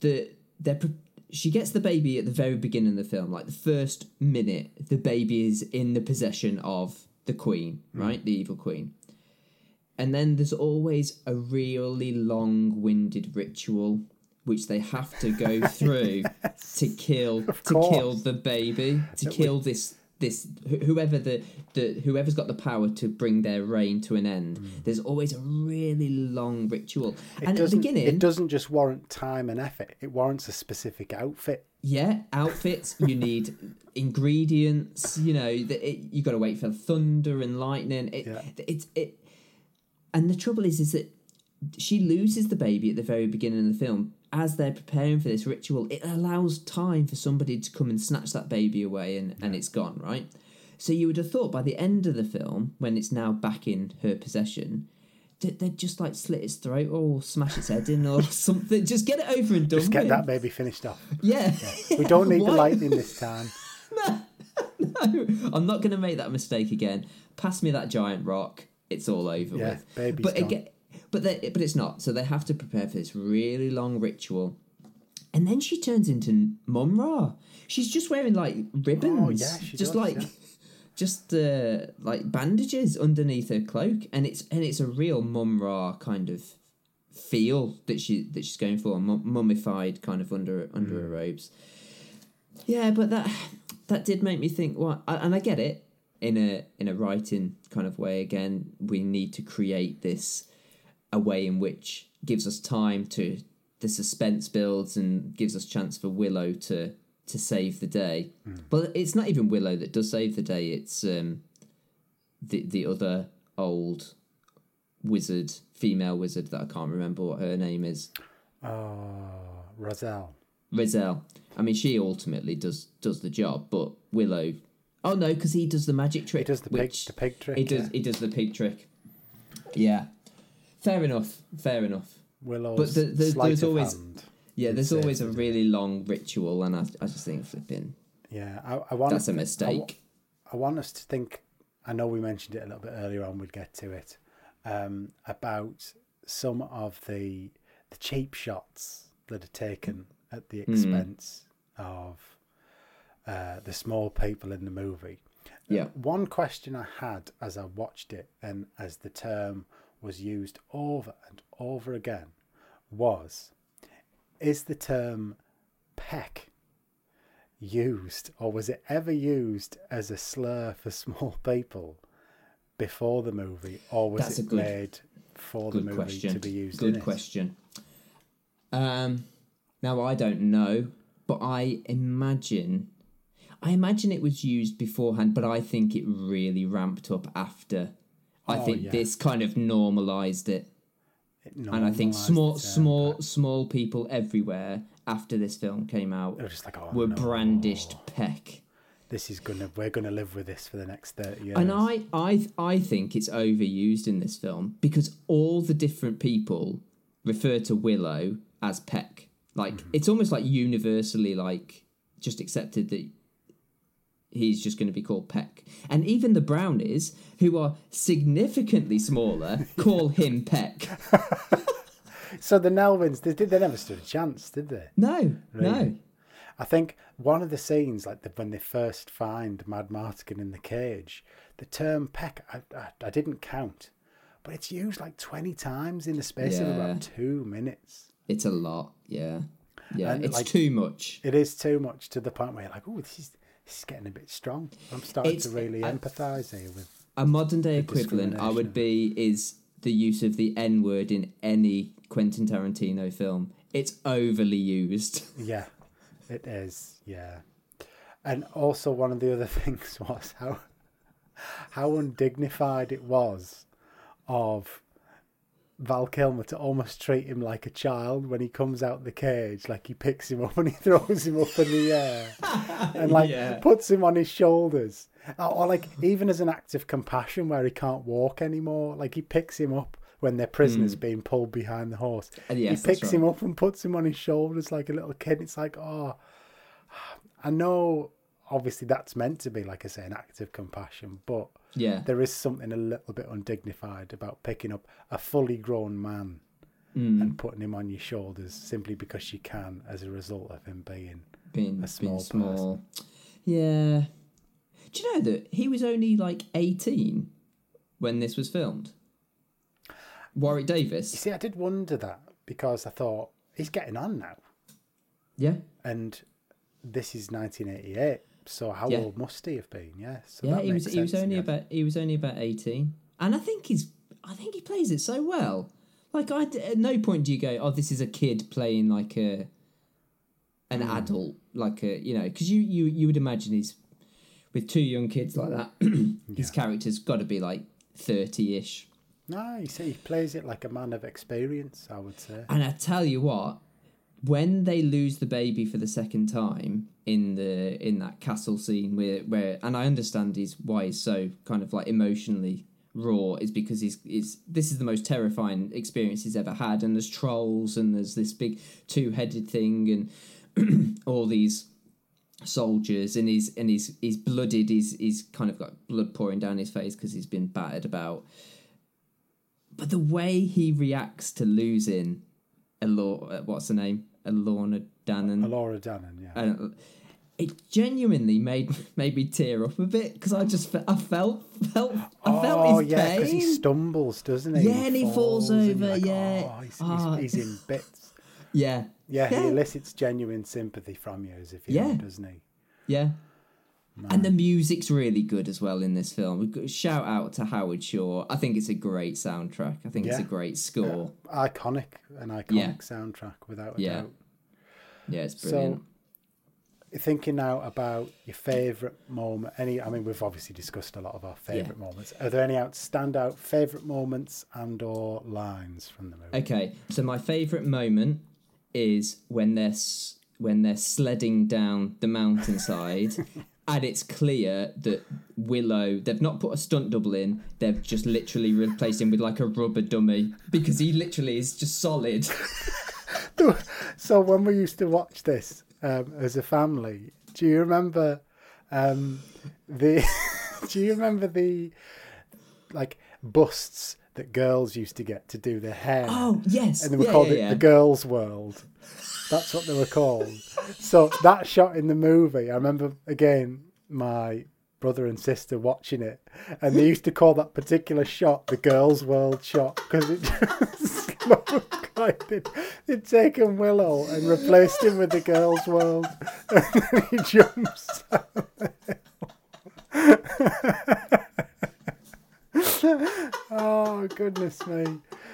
the they're pre- she gets the baby at the very beginning of the film, like the first minute, the baby is in the possession of the queen, right, the evil queen. And then there's always a really long-winded ritual which they have to go through to kill to course. kill the baby, to kill this this whoever the, the whoever's got the power to bring their reign to an end. Mm. There's always a really long ritual. It and at the beginning, It doesn't just warrant time and effort. It warrants a specific outfit. yeah, outfits. You need ingredients. You know, that you got to wait for thunder and lightning. It, Yeah. it's it, and the trouble is, is that she loses the baby at the very beginning of the film. As they're preparing for this ritual, it allows time for somebody to come and snatch that baby away, and, and it's gone, right? So you would have thought by the end of the film, when it's now back in her possession, that they'd just like slit its throat or smash its head in or something. Just get it over and done Just get with. that baby finished off. Yeah. We don't need the lightning this time. No, I'm not going to make that mistake again. Pass me that giant rock. It's all over Yeah, with. baby's but gone. again, but they, but it's not. So they have to prepare for this really long ritual, and then she turns into Mumm-Ra. She's just wearing like ribbons. Oh, yeah, just does, like. yeah. Just uh, like bandages underneath her cloak, and it's and it's a real Mumm-Ra kind of feel that she that she's going for, mummified kind of under under Mm. her robes. Yeah, but that that did make me think. What? and I get it in a in a writing kind of way. Again, we need to create this a way in which gives us time to the suspense builds and gives us chance for Willow to to save the day. Hmm. But it's not even Willow that does save the day. It's um, the the other old wizard, female wizard that I can't remember what her name is. Oh, Roselle. Raziel. I mean, she ultimately does does the job, but Willow. Oh no, because he does the magic trick. He does the pig, the pig trick. he does. yeah. He does the pig trick. Yeah, fair enough. Fair enough. But the- the- there's always- hand. Yeah, there's always a really long ritual, and I, I just think flipping Yeah, I, I want. that's a I mistake. I want us to think. I know we mentioned it a little bit earlier on. We'd get to it um, about some of the the cheap shots that are taken at the expense of uh, the small people in the movie. Yeah. One question I had as I watched it, and as the term was used over and over again, was: Is the term peck used, or was it ever used as a slur for small people before the movie, or was That's it good- made for the movie question. to be used? Good question. Um, now I don't know, but I imagine, I imagine it was used beforehand, but I think it really ramped up after. I Oh, think yeah. this kind of normalized it, It and I think small, small, small people everywhere after this film came out were like, oh, were no, brandished peck. This is gonna. We're gonna live with this for the next thirty years. And I, I, I think it's overused in this film because all the different people refer to Willow as Peck. Like Mm-hmm. it's almost like universally like just accepted that he's just going to be called Peck. And even the Brownies, who are significantly smaller, call him Peck. So the Nelwyns, they. They never stood a chance, did they? No, no. I think one of the scenes, like the, when they first find Mad Martigan in the cage, the term peck, I, I, I didn't count, but it's used like 20 times in the space of about two minutes. It's a lot. Yeah, yeah. And, it's like- too much. It is too much to the point where you're like, oh, this is, is getting a bit strong. I'm starting It's- to really empathise here with. A modern day equivalent, I would be, is the use of the N word in any Quentin Tarantino film. It's overly used. Yeah, it is. Yeah, and also one of the other things was how how undignified it was of Val Kilmer to almost treat him like a child when he comes out the cage. Like he picks him up and he throws him up in the air and like Yeah. puts him on his shoulders. Or, or like even as an act of compassion where he can't walk anymore, like he picks him up when they're prisoners being pulled behind the horse. Uh, yes, he picks him up and puts him on his shoulders like a little kid. It's like, oh, I know obviously that's meant to be, like I say, an act of compassion, but Yeah. there is something a little bit undignified about picking up a fully grown man Mm. and putting him on your shoulders simply because you can as a result of him being. being a small being small. Yeah. Do you know that he was only like 18 when this was filmed? Warwick Davis. You see, I did wonder that because I thought he's getting on now, Yeah. and this is 1988. So how Yeah. old must he have been? Yeah, so yeah, he was he was only again. about he was only about 18. And I think he's I think he plays it so well. Like I at no point do you go, "Oh, this is a kid playing like a an Hmm. adult like a, you know, cuz you you you would imagine he's with two young kids like that, his character's got to be like 30ish. No, you see, he plays it like a man of experience. I would say. And I tell you what, when they lose the baby for the second time in the in that castle scene where where and I understand he's why he's so kind of like emotionally raw is because he's is this is the most terrifying experience he's ever had and there's trolls and there's this big two-headed thing and all these soldiers and he's and he's he's blooded he's he's kind of got blood pouring down his face because he's been battered about but the way he reacts to losing a uh, what's her name? Elora Danan. Laura Danan, yeah. And it genuinely made made me tear up a bit because I just I felt felt I felt oh his yeah, because pain. he stumbles, doesn't he? Yeah, and he falls and over, like, yeah. oh, he's, Ah. he's, he's in bits. yeah, Yeah, he Yeah. elicits genuine sympathy from you, as if you Yeah. know, doesn't he? yeah. And the music's really good as well in this film. Shout out to Howard Shore. I think it's a great soundtrack. I think it's a great score. Iconic, an iconic Yeah. soundtrack without a Yeah. doubt. Yeah, it's brilliant. So- thinking now about your favourite moment. Any, I mean, we've obviously discussed a lot of our favourite moments. Are there any out standout favourite moments and or lines from the movie? Okay, so my favourite moment is when they're when they're sledding down the mountainside, and it's clear that Willow they've not put a stunt double in; they've just literally replaced him with like a rubber dummy because he literally is just solid. So when we used to watch this um, as a family, do you remember um, the? do you remember the like busts that girls used to get to do their hair? Oh yes, and they were yeah, called yeah, it the girls' world. That's what they were called. so that shot in the movie, I remember again my brother and sister watching it, and they used to call that particular shot the girls' world shot because it just looked like they'd, they'd taken Willow and replaced him with the girls' world, and then he jumps. oh goodness me!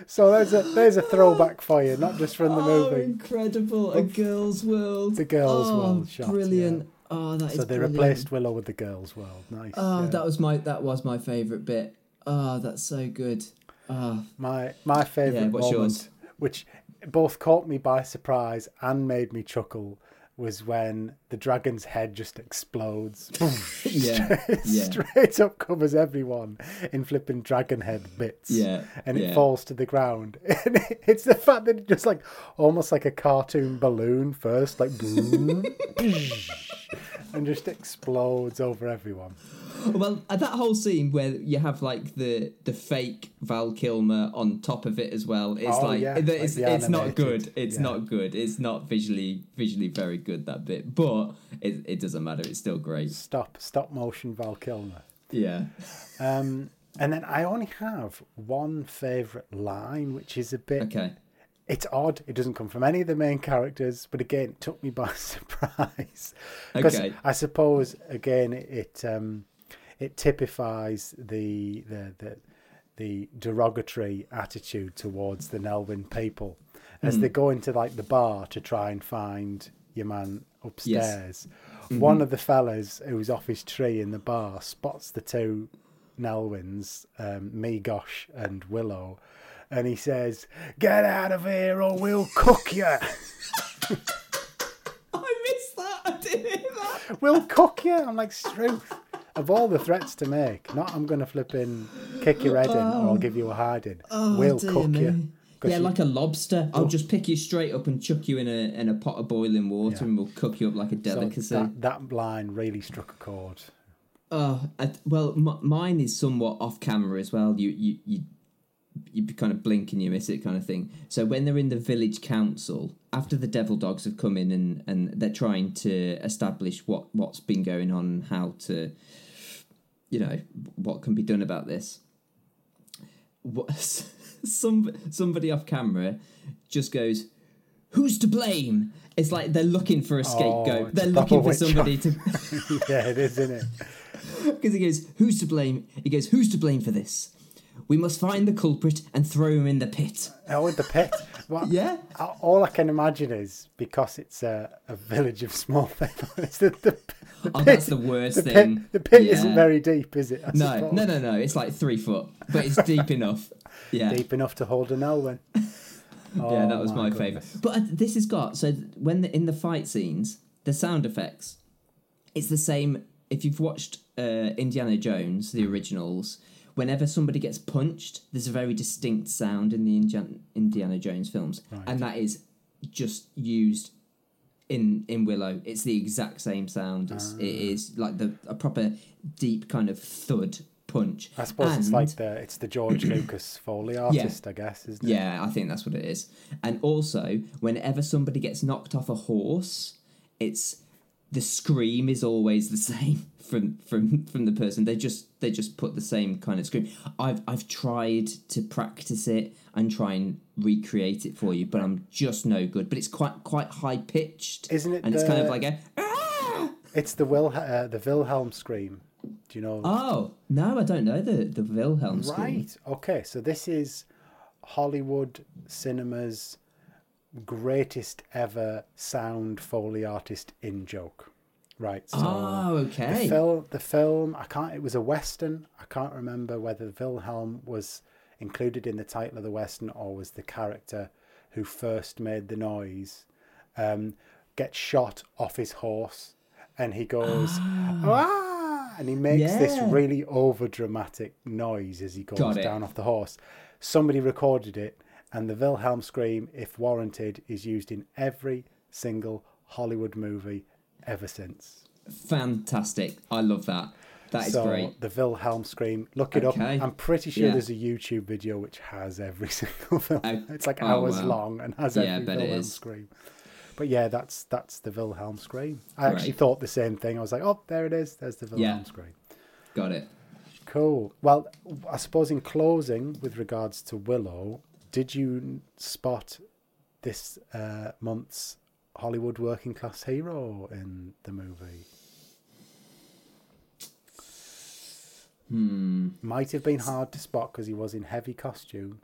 So there's a there's a throwback for you, not just from the Oh, movie. incredible! A girl's world. The girls' oh, world shot, yeah. Brilliant. Oh, that is So they brilliant. replaced Willow with the girls' world. Nice. Oh, yeah. that was my that was my favourite bit. Oh, that's so good. Oh, My my favourite Yeah, moment, yours? which both caught me by surprise and made me chuckle, was when the dragon's head just explodes. Yeah, straight, yeah. straight up covers everyone in flipping dragon head bits. Yeah, and it yeah. falls to the ground. And it's the fact that it just like almost like a cartoon balloon first, like boom, and just explodes over everyone. Well, that whole scene where you have like the the fake Val Kilmer on top of it as well. It's Oh, like yeah, it- like it's it's not good. It's yeah. not good. It's not visually visually very good that bit, but it it doesn't matter. It's still great. Stop, stop motion Val Kilmer. Yeah. Um, and then I only have one favourite line, which is a bit. Okay. It's odd. It doesn't come from any of the main characters, but again, it took me by surprise. Because Okay. I suppose again, it um, it typifies the the the the derogatory attitude towards the Nelwyn people as Hmm. they go into like the bar to try and find your man upstairs. Yes. One of the fellas who's off his tree in the bar spots the two Nelwyns, um, Meegosh, and Willow, and he says, "Get out of here, or we'll cook you. I missed that. I didn't hear that. We'll cook you." I'm like, "Struth." Of all the threats to make, not I'm going to flip in, kick your head in, or I'll oh. give you a hard hiding. Oh, we'll Oh, cook me. you. Yeah, you- like a lobster. I'll oh. just pick you straight up and chuck you in a in a pot of boiling water, Yeah. and we'll cook you up like a so delicacy. that, that line really struck a chord. Oh, I, well, m- mine is somewhat off camera as well. You you you you kind of blink and you miss it, kind of thing. So when they're in the village council, after the devil dogs have come in and and they're trying to establish what what's been going on, how to, you know, what can be done about this. What some somebody off camera just goes. Who's to blame? It's like they're looking for a scapegoat. it's they're looking for somebody to yeah, it is, isn't it? because he goes, "Who's to blame?" He goes, "Who's to blame for this? We must find the culprit and throw him in the pit." Oh, in the pit. Well, Yeah. All I can imagine is because it's a, a village of small people. It's the, the, the Oh, pit, that's the worst the thing. Pit, the pit isn't very deep, is it? I No, suppose? no, no, no. It's like three foot, but it's deep enough. Yeah, Deep enough to hold an Elwyn. yeah, that was my, goodness. favorite. But uh, this has got so when the, in the fight scenes, the sound effects, it's the same. If you've watched uh, Indiana Jones, the originals, whenever somebody gets punched, there's a very distinct sound in the Indian- Indiana Jones films, Right. and that is just used in in Willow. It's the exact same sound. It's, It Ah. is like the a proper deep kind of thud punch. I suppose it's like the it's the George Lucas Foley artist, I guess, isn't it? yeah, I think that's what it is. And also, whenever somebody gets knocked off a horse, it's the scream is always the same from from from the person. They just they just put the same kind of scream. I've I've tried to practice it and try and recreate it for you, but I'm just no good. But it's quite quite high pitched, Isn't it And it's kind of like a It's the Wil uh, the Wilhelm scream. Do you know? oh no, I don't know the the Wilhelm scream. right. Okay. So this is Hollywood cinema's greatest ever sound Foley artist in joke. Right. So oh, okay. the film, the film, I can't. It was a western. I can't remember whether Wilhelm was included in the title of the western or was the character who first made the noise. Um, gets shot off his horse, and he goes ah, and he makes this really over dramatic noise as he goes down off the horse. Somebody recorded it, and the Wilhelm scream, if warranted, is used in every single Hollywood movie ever since. Fantastic. I love that. That is so great. the Wilhelm scream, look it up. Okay. I'm pretty sure Yeah. there's a YouTube video which has every single film. Oh, it's like oh, hours wow. long and has Yeah, every Wilhelm is. scream. But yeah, that's that's the Wilhelm scream. I actually thought the same thing. I was like, oh, there it is. There's the Wilhelm Yeah. scream. Got it. Cool. Well, I suppose in closing, with regards to Willow, did you spot this uh, month's Hollywood working class hero in the movie? Hmm. Might have been hard to spot because he was in heavy costume.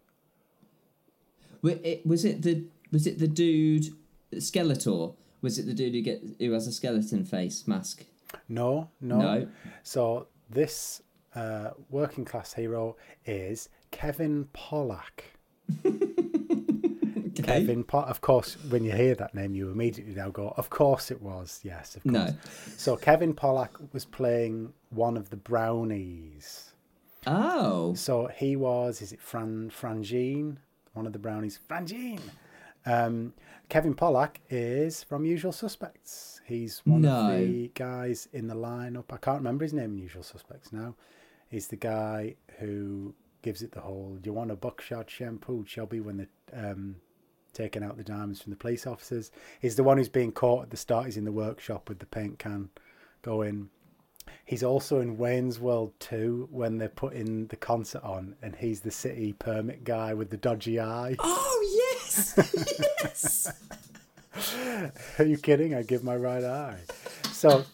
Wa- it- Was it the was it the dude Skeletor? Was it the dude who get who has a skeleton face mask? No, no. No. So this uh, working class hero is Kevin Pollak. Okay. Kevin, of course, when you hear that name, you immediately now go, "Of course it was." Yes, of course. No. So Kevin Pollak was playing one of the brownies. Oh. So he was, is it Fran Franjean? One of the brownies, Franjean. Um, Kevin Pollak is from Usual Suspects. He's one No. of the guys in the lineup. I can't remember his name in Usual Suspects now. He's the guy who gives it the whole, do you want a buckshot shampoo, Chubby, when they're um, taking out the diamonds from the police officers. He's the one who's being caught at the start. He's in the workshop with the paint can going. He's also in Wayne's World 2 when they're putting the concert on, and he's the city permit guy with the dodgy eye. Oh yes. yes. Are you kidding? I give my right eye. So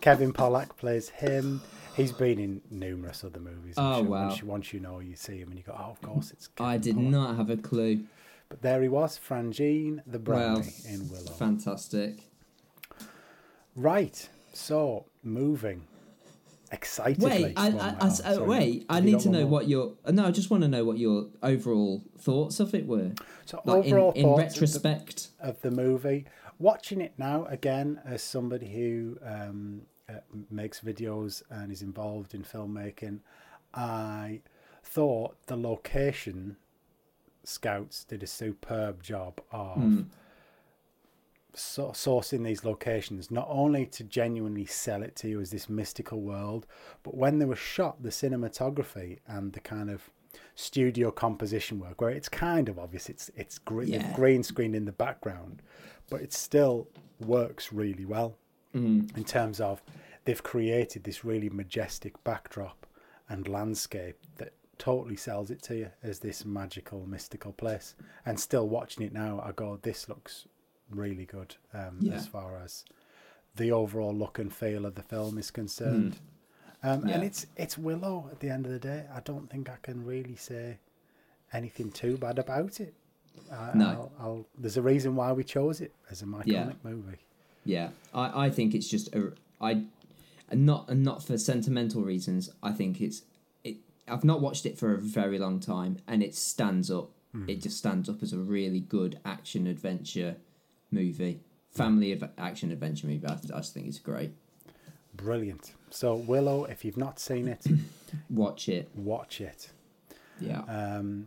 Kevin Pollak plays him. He's been in numerous other movies. I'm Oh, sure. wow. Once you, once you know, you see him and you go, oh, of course it's Kevin I did not have a clue. But there he was, Franjean the Well, in Willow. Fantastic. right. So moving excitedly. Wait, I, I, I. I- Sorry. wait. I need to know what your. uh, No, I just want to know what your overall thoughts of it were. So Like in, overall in thoughts of the- retrospect. of the movie. Watching it now again as somebody who um, uh, makes videos and is involved in filmmaking, I thought the location scouts did a superb job of Hmm. so- sourcing these locations, not only to genuinely sell it to you as this mystical world, but when they were shot, the cinematography and the kind of studio composition work, where it's kind of obvious, it's it's Yeah. green screen in the background, but it still works really well in terms of they've created this really majestic backdrop and landscape that totally sells it to you as this magical, mystical place. And still watching it now, I go, this looks really good um, Yeah. as far as the overall look and feel of the film is concerned. Um, And it's it's Willow at the end of the day. I don't think I can really say anything too bad about it. I, No. I'll, I'll, there's a reason why we chose it as a iconic Yeah. movie. Yeah, I, I think it's just a I, and not and not for sentimental reasons. I think it's it. I've not watched it for a very long time, and it stands up. It just stands up as a really good action adventure movie, family of action adventure movie. I, I just think it's great. Brilliant. So Willow, if you've not seen it, Watch it. watch it. Yeah. Um,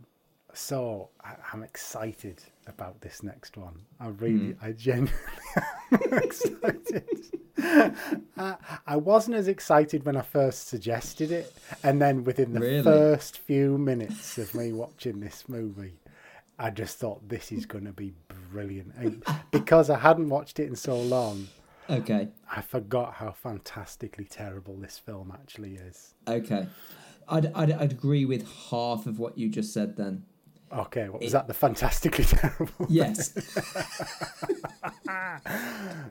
so I, I'm excited about this next one. I really, hmm. I genuinely am excited. I, uh, I wasn't as excited when I first suggested it, and then within the Really? first few minutes of me watching this movie, I just thought this is going to be brilliant. And because I hadn't watched it in so long, okay. I forgot how fantastically terrible this film actually is. Okay. I'd, I'd I'd agree with half of what you just said. Then. Okay, what was It- that? The fantastically terrible. Yes.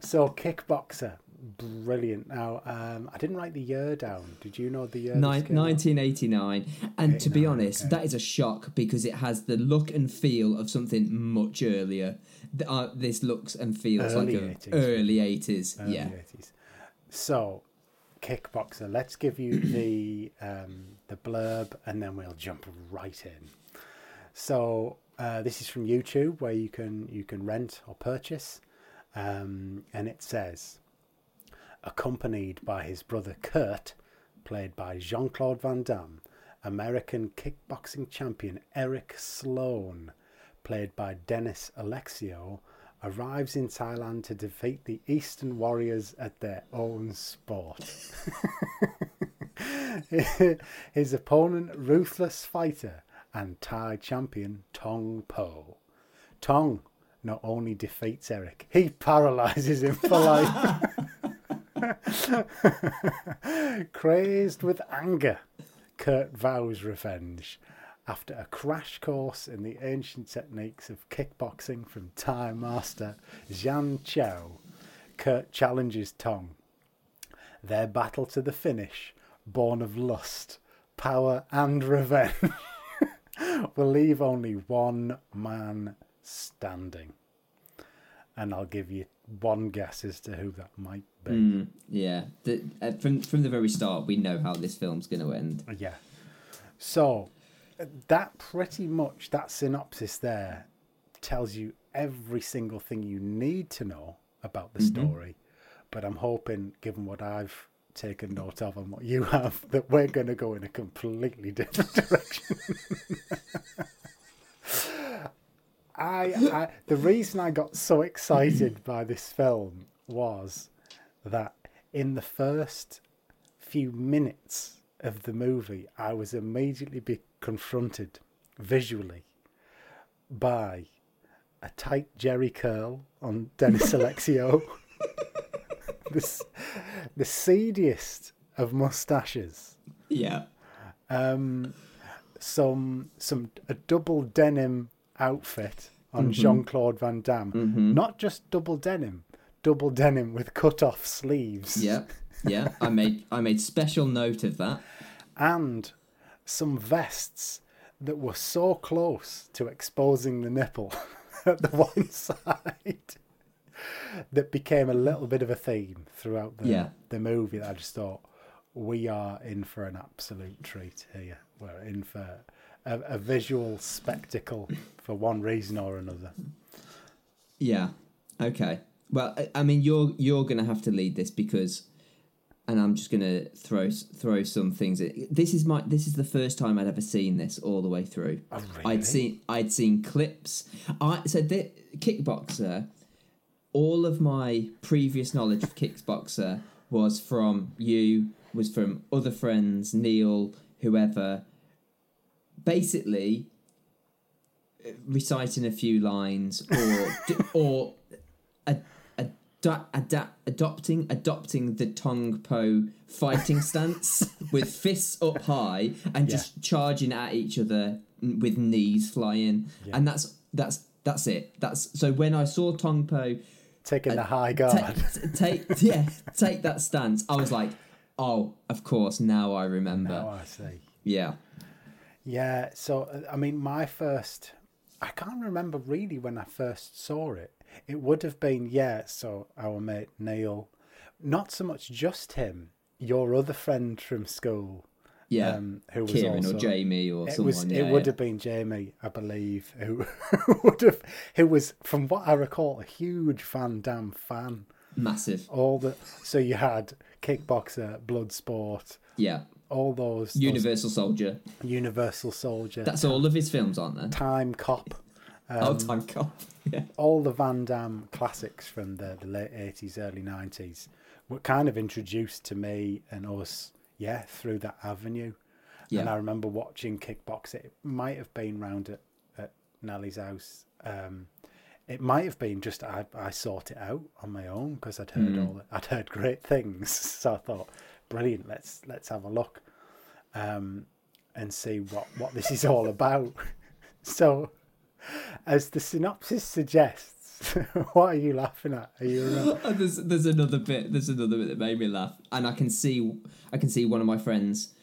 So Kickboxer, brilliant. Now, um, I didn't write the year down. Did you know the year? this Nin- 1989 and to be honest okay. that is a shock because it has the look and feel of something much earlier uh, this looks and feels Early like a 80s. early 80s Early yeah 80s. So, kickboxer. Let's give you the um, the blurb, and then we'll jump right in. So, uh, this is from YouTube, where you can you can rent or purchase, um, and it says, accompanied by his brother Kurt, played by Jean Claude Van Damme, American kickboxing champion Eric Sloan, played by Dennis Alexio, arrives in Thailand to defeat the Eastern Warriors at their own sport. His opponent, ruthless fighter and Thai champion Tong Po. Tong not only defeats Eric, he paralyzes him for life. Crazed with anger, Kurt vows revenge after a crash course in the ancient techniques of kickboxing from Thai master Xian Chow. Kurt challenges Tong. Their battle to the finish, born of lust, power, and revenge, will leave only one man standing. And I'll give you one guess as to who that might be. Mm, yeah, the, uh, from from the very start, we know how this film's going to end. Yeah. So that pretty much that synopsis there tells you every single thing you need to know about the Mm-hmm. story. But I'm hoping, given what I've taken note of and what you have, that we're going to go in a completely different direction. I, I the reason I got so excited by this film was that in the first few minutes of the movie, I was immediately be confronted visually by a tight Jheri curl on Dennis Alexio, the, the seediest of mustaches, Yeah, um, some some a double denim outfit on Jean Claude Van Damme, not just double denim, double denim with cut off sleeves. yeah, yeah. I made I made special note of that. and some vests that were so close to exposing the nipple at the one side that became a little bit of a theme throughout the, Yeah. the movie that I just thought we are in for an absolute treat here. We're in for a, a visual spectacle for one reason or another. Yeah. Okay. Well, I, I mean, you're you're gonna have to lead this because, and I'm just gonna throw throw some things. In. This is my this is the first time I'd ever seen this all the way through. Oh, I'd seen I'd seen clips. I so the kickboxer. All of my previous knowledge of kickboxer was from you, was from other friends, Neil, whoever. Basically, reciting a few lines or or ad, ad, ad, adopting adopting the Tong Po fighting stance with fists up high and just charging at each other with knees flying Yeah. and that's that's that's it that's so when I saw Tong Po Taking the high guard. take yeah take that stance I was like oh of course now I remember Now I see. yeah Yeah, so uh, I mean, my first, I can't remember really when I first saw it. It would have been, yeah, so our mate Neil, not so much just him, your other friend from school, yeah um, who was Kieran also, or Jamie or It someone was. yeah, it would have been Jamie, I believe, who would have, who was, from what I recall, a huge Van Damme fan. massive All the so you had kickboxer, bloodsport, yeah all those, those Universal Soldier Universal Soldier, That's all of his films, aren't there? Time Cop. oh, Um, Time Cop. Yeah. all the Van Damme classics from the, the late 80s, early 90s were kind of introduced to me and us, yeah, through that avenue. And I remember watching Kickbox. It might have been round at, at Nellie's house. Um, it might have been just I, I sought it out on my own because I'd heard all the, I'd heard great things. So I thought, brilliant, let's let's have a look um, and see what, what this is all about. so as the synopsis suggests, what are you laughing at? Are you? There's there's another bit. There's another bit that made me laugh, and I can see I can see one of my friends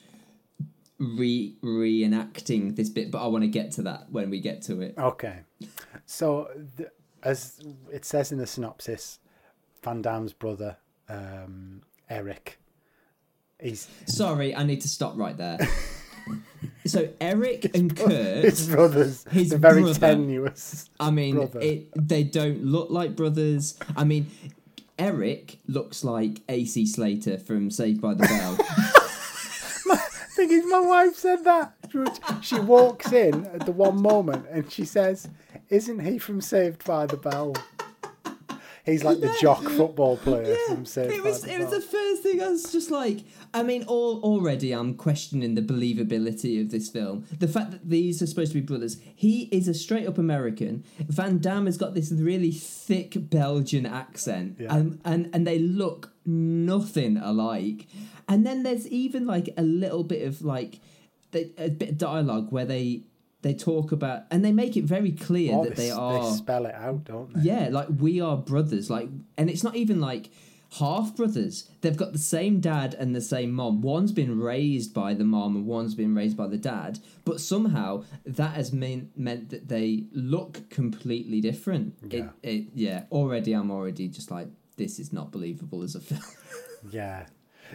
re reenacting this bit, but I want to get to that when we get to it. Okay. So, the, as it says in the synopsis, Van Damme's brother, um, Eric. He's Sorry, I need to stop right there. so Eric and Kurt, his brothers. his They're very brother. tenuous. I mean, it, they don't look like brothers. I mean, Eric looks like AC Slater from Saved by the Bell. thing is, my wife said that. She walks in at the one moment and she says, "Isn't he from Saved by the Bell?" He's like the jock football player from Saved it was the it was the first thing I was just like I mean all already I'm questioning the believability of this film. The fact that these are supposed to be brothers. He is a straight up American. Van Damme has got this really thick Belgian accent. Yeah. and, and and they look nothing alike. And then there's even like a little bit of like a bit of dialogue where they they talk about and they make it very clear Oh, that they s- are spell it out, don't they? yeah, like we are brothers. Like, and it's not even like half brothers. They've got the same dad and the same mom. One's been raised by the mom and one's been raised by the dad. But somehow that has mean, meant that they look completely different. Yeah. It, it, yeah. Already, I'm already just like this is not believable as a film. Yeah.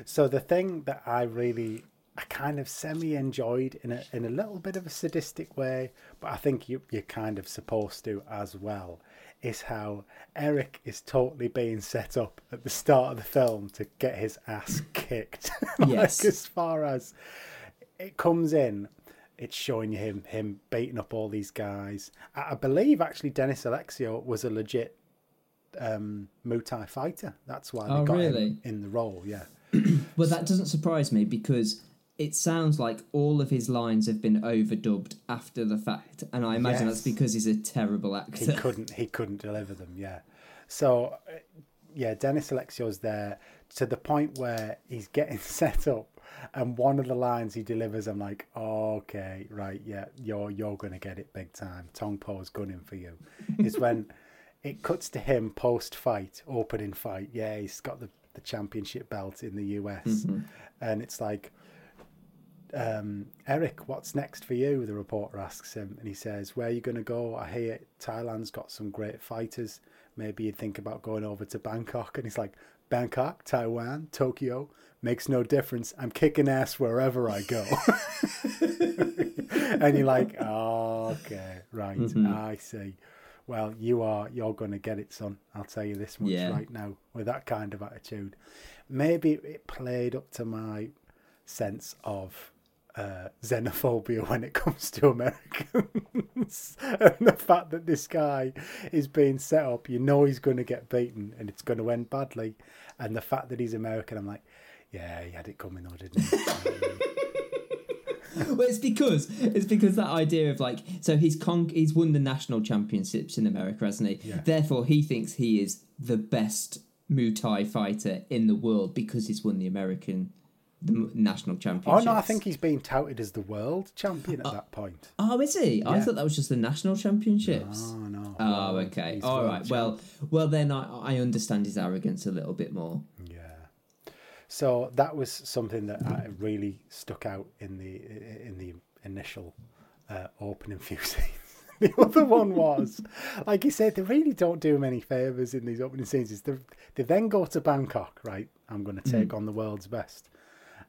So the thing that I really, I kind of semi enjoyed in a in a little bit of a sadistic way, but I think you you're kind of supposed to as well, is how Eric is totally being set up at the start of the film to get his ass kicked. Yes. like as far as it comes in. It's showing him him beating up all these guys. I, I believe actually Dennis Alexio was a legit um, Muay Thai fighter. That's why they Oh, got really? him in the role. Yeah. well, that doesn't surprise me because. It sounds like all of his lines have been overdubbed after the fact, and I imagine Yes. that's because he's a terrible actor. he couldn't he couldn't deliver them yeah. So uh, yeah dennis alexio's there to the point where he's getting set up and one of the lines he delivers i'm like oh, okay right yeah you're you're gonna get it big time. Tong po's gunning for you. Is when it cuts to him post fight opening fight. Yeah he's got the, the championship belt in the us and it's like um, Eric, what's next for you? The reporter asks him, and he says, Where are you going to go? I hear Thailand's got some great fighters. Maybe you'd think about going over to Bangkok. And he's like, Bangkok, Taiwan, Tokyo, makes no difference. I'm kicking ass wherever I go. and you're like, oh, okay, right, I see. Well, you are, you're going to get it, son. I'll tell you this much Yeah. right now with that kind of attitude. Maybe it played up to my sense of uh, xenophobia when it comes to Americans. and the fact that this guy is being set up, you know he's going to get beaten and it's going to end badly. And the fact that he's American, I'm like, yeah, he had it coming though, didn't he? well, it's because it's because that idea of like so he's con- he's won the national championships in America, hasn't he? Yeah. Therefore, he thinks he is the best Muay Thai fighter in the world because he's won the American the national championships. oh, no, I think he's being touted as the world champion at uh, that point. Oh, is he? I thought that was just the national championships. Oh, no. Oh, okay. he's All right. champ. Well, well then I, I understand his arrogance a little bit more. Yeah. So that was something that I really stuck out in the in the initial uh, opening few scenes. The other one was, like you said, they really don't do him any favors in these opening scenes. They they then go to Bangkok, right? I'm going to mm-hmm. take on the world's best,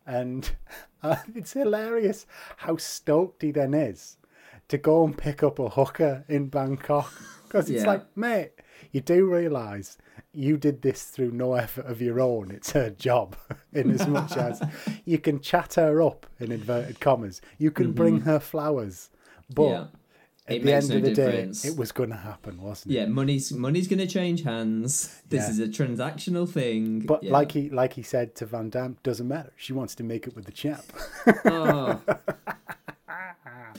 and uh, it's hilarious how stoked he then is to go and pick up a hooker in Bangkok because it's Yeah. like, mate, you do realise you did this through no effort of your own. It's her job, in as much as you can chat her up in inverted commas. You can bring her flowers, but Yeah. At It the end no of the difference. day, it was going to happen, wasn't it? Yeah, money's money's going to change hands. This Yeah. is a transactional thing. But Yeah. like he like he said to Van Damme, doesn't matter. She wants to make it with the champ. Oh.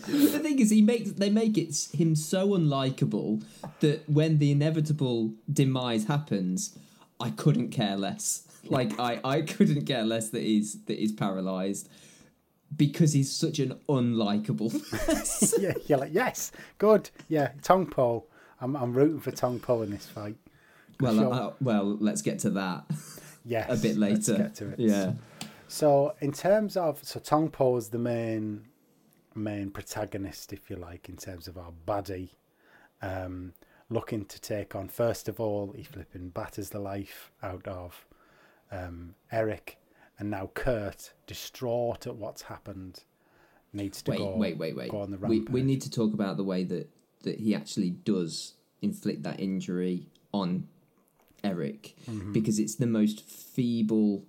the thing is, he makes they make it him so unlikable that when the inevitable demise happens, I couldn't care less. Like I, I couldn't care less that he's that he's paralyzed because he's such an unlikable. person. yeah, you're like, yes, good. Yeah, Tong Po. I'm I'm rooting for Tong Po in this fight. well, Sure. uh, well, let's get to that Yes, a bit let's later. get to it. Yeah. So in terms of so Tong Po is the main main protagonist, if you like, in terms of our baddie. Um, looking to take on first of all, he flipping batters the life out of um, Eric and now Kurt, distraught at what's happened, needs to wait, go. wait, wait, wait. Go on the we we need to talk about the way that that he actually does inflict that injury on Eric Mm-hmm. because it's the most feeble,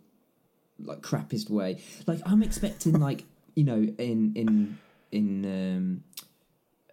like crappiest way. Like I'm expecting, like you know, in in in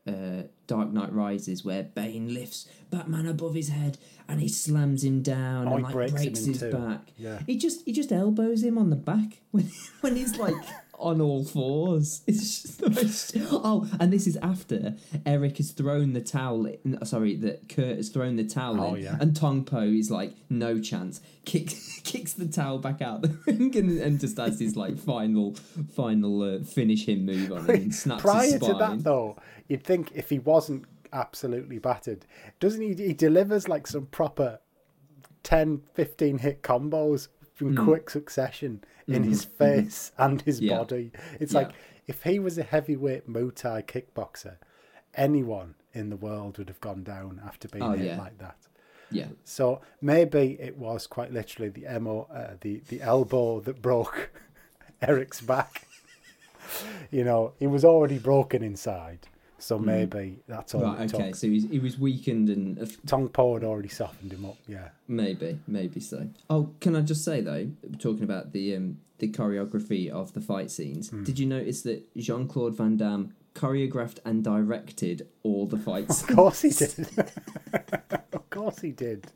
um, uh, Dark Knight Rises, where Bane lifts Batman above his head and he slams him down Oh, and like breaks breaks, his two. back. Yeah. He just he just elbows him on the back when when he's like on all fours. It's just the most. Oh, and this is after Eric has thrown the towel. In, sorry, that Kurt has thrown the towel Oh, in, yeah. and Tong Po is like no chance. Kicks kicks the towel back out the ring and, and just has his like final final uh, finish him move on him and snaps Prior to that, though, you'd think if he wasn't absolutely battered, doesn't he? He delivers like some proper 10, 15 hit combos in Hmm. quick succession in his face and his. Yeah. body. It's Yeah. like if he was a heavyweight Muay Thai kickboxer, anyone in the world would have gone down after being Oh, hit yeah. like that. yeah, So maybe it was quite literally the mo uh, the the elbow that broke Eric's back. you know, he was already broken inside, so maybe that's all it Okay, took. so he was, he was weakened and uh, Tong Po had already softened him up. Yeah, Maybe, maybe so. Oh, can I just say though, talking about the um, the choreography of the fight scenes, Hmm. did you notice that Jean Claude Van Damme choreographed and directed all the fights? of course he did. of course he did.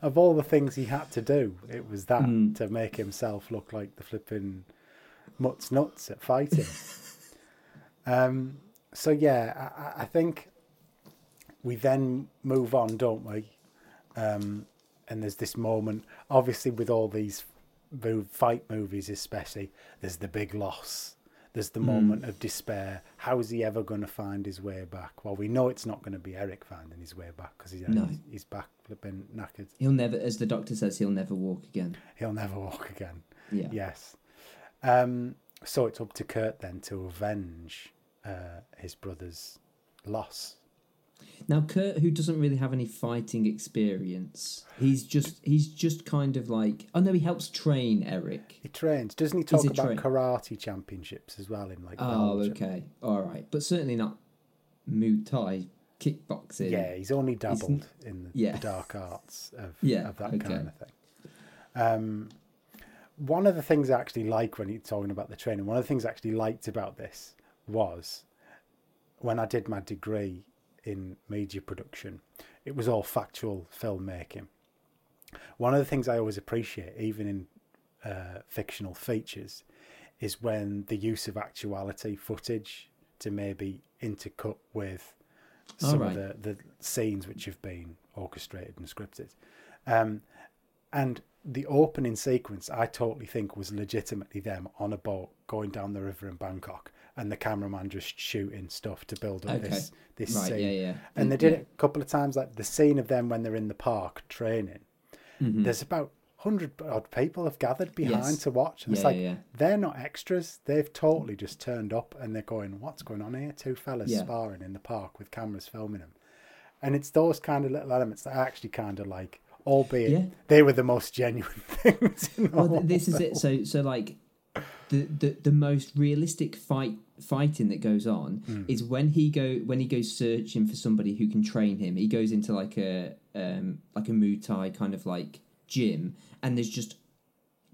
Of all the things he had to do, it was that Hmm. to make himself look like the flipping mutts nuts at fighting. um, so yeah, I- I, think we then move on, don't we? Um, and there's this moment, obviously, with all these move, fight movies, especially, there's the big loss. There's the moment of despair. How is he ever going to find his way back? Well, we know it's not going to be Eric finding his way back because he's, No. he's, he's back flipping knackered. He'll never, as the doctor says, he'll never walk again. He'll never walk again. Yeah. Yes. Um, so it's up to Kurt then to avenge uh, his brother's loss. Now Kurt, who doesn't really have any fighting experience, he's just he's just kind of like oh no, he helps train Eric. He trains, doesn't he? Talk about train- karate championships as well in like Oh, Belgium? okay, all right, but certainly not Muay Thai kickboxing. Yeah, he's only dabbled in the, yeah. dark arts of, Yeah, of that okay. kind of thing. Um, one of the things I actually like when he's talking about the training, one of the things I actually liked about this was when I did my degree in media production, it was all factual filmmaking. One of the things I always appreciate, even in uh, fictional features, is when the use of actuality footage to maybe intercut with some Alright. of the, the scenes which have been orchestrated and scripted. Um, and the opening sequence, I totally think was legitimately them on a boat going down the river in Bangkok, and the cameraman just shooting stuff to build up Okay. this this right. scene. Yeah, yeah. And they did Yeah. it a couple of times, like the scene of them when they're in the park training. Mhm. There's about hundred odd people have gathered behind Yes. to watch, and it's like they're not extras. They've totally just turned up, and they're going, "What's going on here?" Two fellas sparring in the park with cameras filming them, and it's those kind of little elements that I actually kind of like. Albeit Yeah. they were the most genuine things. In the well, this is it. So, so like the, the the most realistic fight fighting that goes on Hmm. is when he go when he goes searching for somebody who can train him. He goes into like a um like a Muay Thai kind of like gym, and there's just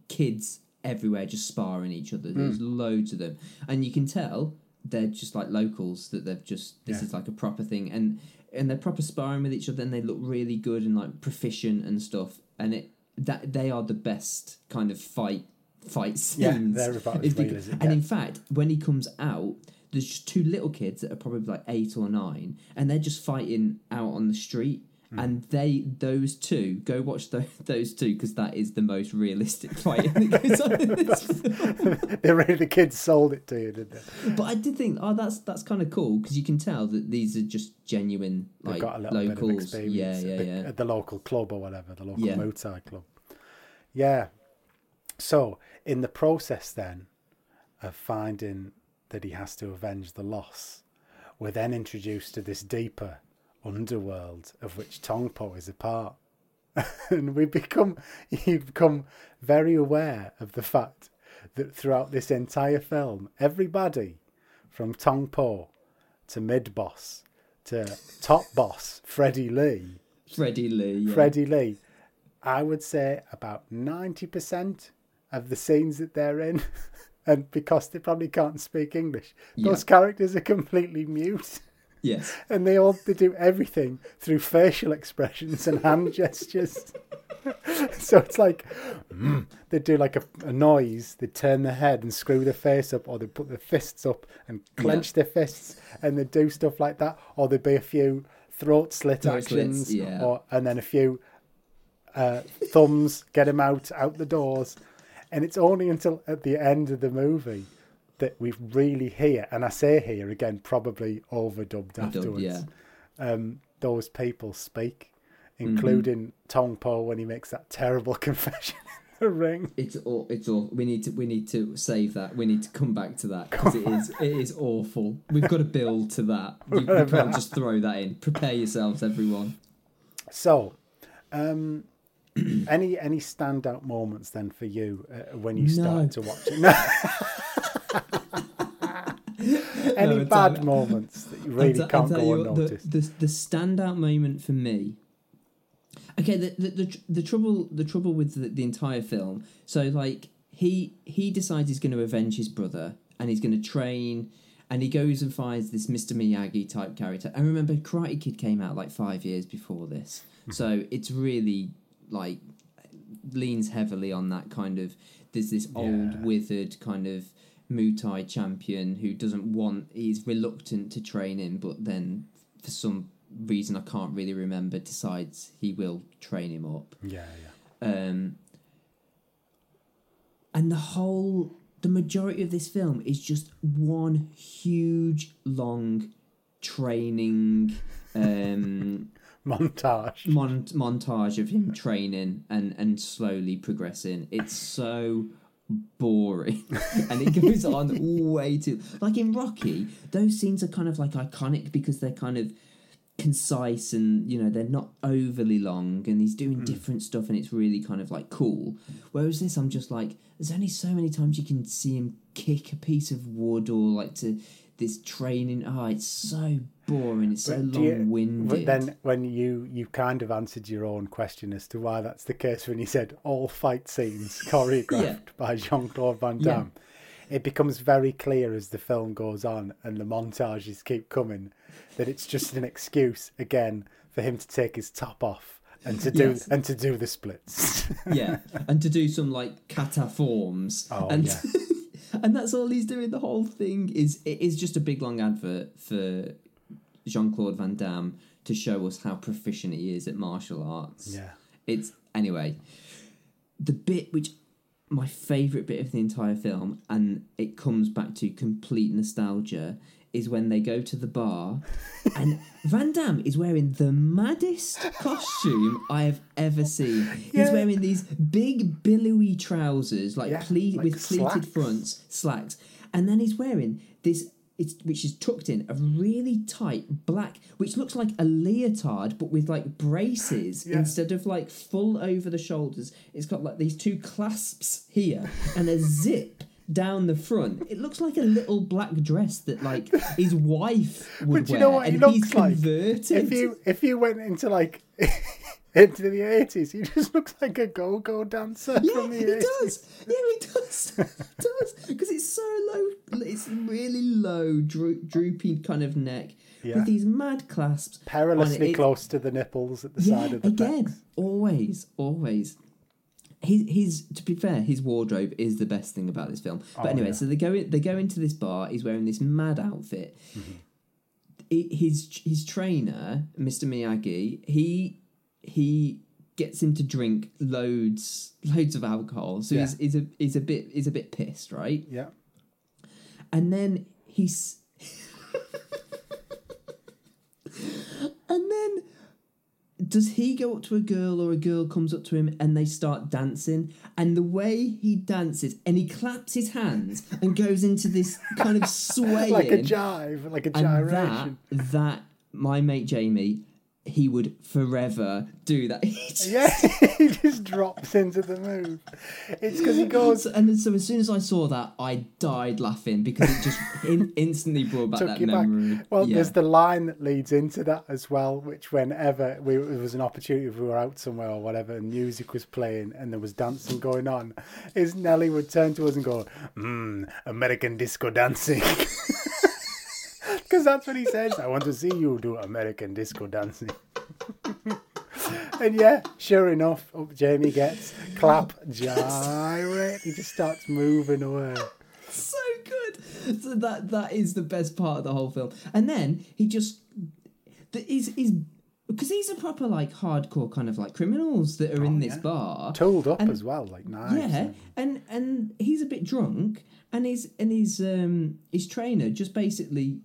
kids everywhere just sparring each other. Hmm. There's loads of them, and you can tell they're just like locals that they've just this Yeah. is like a proper thing and and they're proper sparring with each other and they look really good and like proficient and stuff and it that they are the best kind of fight fight Yeah, scenes they're about as It's real because- as it and in fact when he comes out there's just two little kids that are probably like eight or nine and they're just fighting out on the street Hmm. and they those two go watch those, those two because that is the most realistic fight that goes on in this film. they really the kids sold it to you, didn't they? But I did think, oh, that's that's kind of cool because you can tell that these are just genuine They've like got a little locals. bit of experience yeah, yeah, the, yeah. at the local club or whatever, the local Yeah. Club. Yeah. So, in the process then of finding that he has to avenge the loss, we're then introduced to this deeper underworld of which Tong Po is a part. and we become you become very aware of the fact that throughout this entire film, everybody from Tong Po to mid boss to top boss Freddie Lee, Freddie Lee. Yeah. Freddie Lee, I would say about ninety percent of the scenes that they're in, and because they probably can't speak English, those characters are completely mute. Yes. and they all they do everything through facial expressions and hand gestures. so it's like mm, they do like a, a noise, they turn their head and screw their face up, or they put their fists up and clench their fists, and they do stuff like that, or there'd be a few throat slit Throat actions, slits, yeah. or and then a few uh, thumbs, get him out out the doors, and it's only until at the end of the movie. That we really hear, and I say here again, probably overdubbed Overdub, afterwards yeah. um, those people speak, Mm-hmm. including Tong Po when he makes that terrible confession in the ring. It's all. It's all. We need to. We need to save that. We need to come back to that because it is. It is awful. We've got to build to that. You, you can't just throw that in. Prepare yourselves, everyone. So, um, any any standout moments then for you uh, when you start No. to watch it? No. any No, bad moments that you I'll really I'll can't tell go you unnoticed? The, the the standout moment for me. Okay, the the, the, the trouble the trouble with the, the entire film. So like he he decides he's going to avenge his brother and he's going to train. And he goes and finds this Mr. Miyagi type character. And remember, Karate Kid came out like five years before this, so it's really like leans heavily on that kind of. There's this Yeah. old withered kind of Muay Thai champion who doesn't want. He's reluctant to train him, but then for some reason I can't really remember, decides he will train him up. yeah, yeah. Um, and the whole, the majority of this film is just one huge long training um, Montage. mon- montage of him training and and slowly progressing. It's so boring, and it goes on way too. Like in Rocky, those scenes are kind of like iconic because they're kind of concise and you know they're not overly long and he's doing hmm. different stuff and it's really kind of like cool whereas this i'm just like there's only so many times you can see him kick a piece of wood or like to this training oh it's so boring it's But do you- long-winded But then, when you you kind of answered your own question as to why that's the case, when you said all fight scenes choreographed Yeah. by Jean Claude Van Yeah. Damme, it becomes very clear as the film goes on and the montages keep coming that it's just an excuse again for him to take his top off and to do Yes. and to do the splits. yeah, and to do some like kata forms, Oh, and yeah. and that's all he's doing. The whole thing is it is just a big long advert for Jean Claude Van Damme to show us how proficient he is at martial arts. yeah, It's anyway the bit which my favorite bit of the entire film, and it comes back to complete nostalgia. Is when they go to the bar, and Van Damme is wearing the maddest costume I have ever seen. Yeah. He's wearing these big billowy trousers, like, Yeah, ple- like with pleated fronts, slacks, and then he's wearing this. It's, which is tucked in a really tight black, which looks like a leotard, but with like braces Yeah. instead of like full over the shoulders. It's got like these two clasps here and a zip down the front. It looks like a little black dress that like his wife would But you wear, know what he looks he's like? converted. if you if you went into like into the eighties, he just looks like a go-go dancer Yeah, from the he 80s. does. Yeah, he does. he does because it's so low. It's really low, dro- droopy kind of neck Yeah. with these mad clasps. perilously It- close to the nipples at the yeah, side of the again, pecs. always, always. His, his to be fair, his wardrobe is the best thing about this film. But Oh, anyway, yeah. so they go in, they go into this bar. He's wearing this mad outfit. Mm-hmm. His his trainer, Mr. Miyagi, he he gets him to drink loads loads of alcohol. So he's, he's a he's a bit he's a bit pissed, right? Yeah. and then he's and then does he go up to a girl or a girl comes up to him and they start dancing and the way he dances and he claps his hands and goes into this kind of swaying Like a jive, like a gyration. that that my mate Jamie he would forever do that. He just- Yeah, he just drops into the move. It's because he goes. and then, so as soon as I saw that, I died laughing because it just in, instantly brought back that you back. memory. Well, yeah. there's the line that leads into that as well, which whenever we, there was an opportunity, if we were out somewhere or whatever, and music was playing and there was dancing going on, is Nelly would turn to us and go, "Mmm, American disco dancing." Because that's what he says. I want to see you do American disco dancing. and yeah, sure enough, up Jamie gets clap, gyrate. He just starts moving away. so good. So that that is the best part of the whole film. And then he just the is is because these are proper like hardcore kind of like criminals that are in this Oh, yeah. bar. Tooled up And- as well, like knives. Yeah, and- and and he's a bit drunk, and his and his um his trainer just basically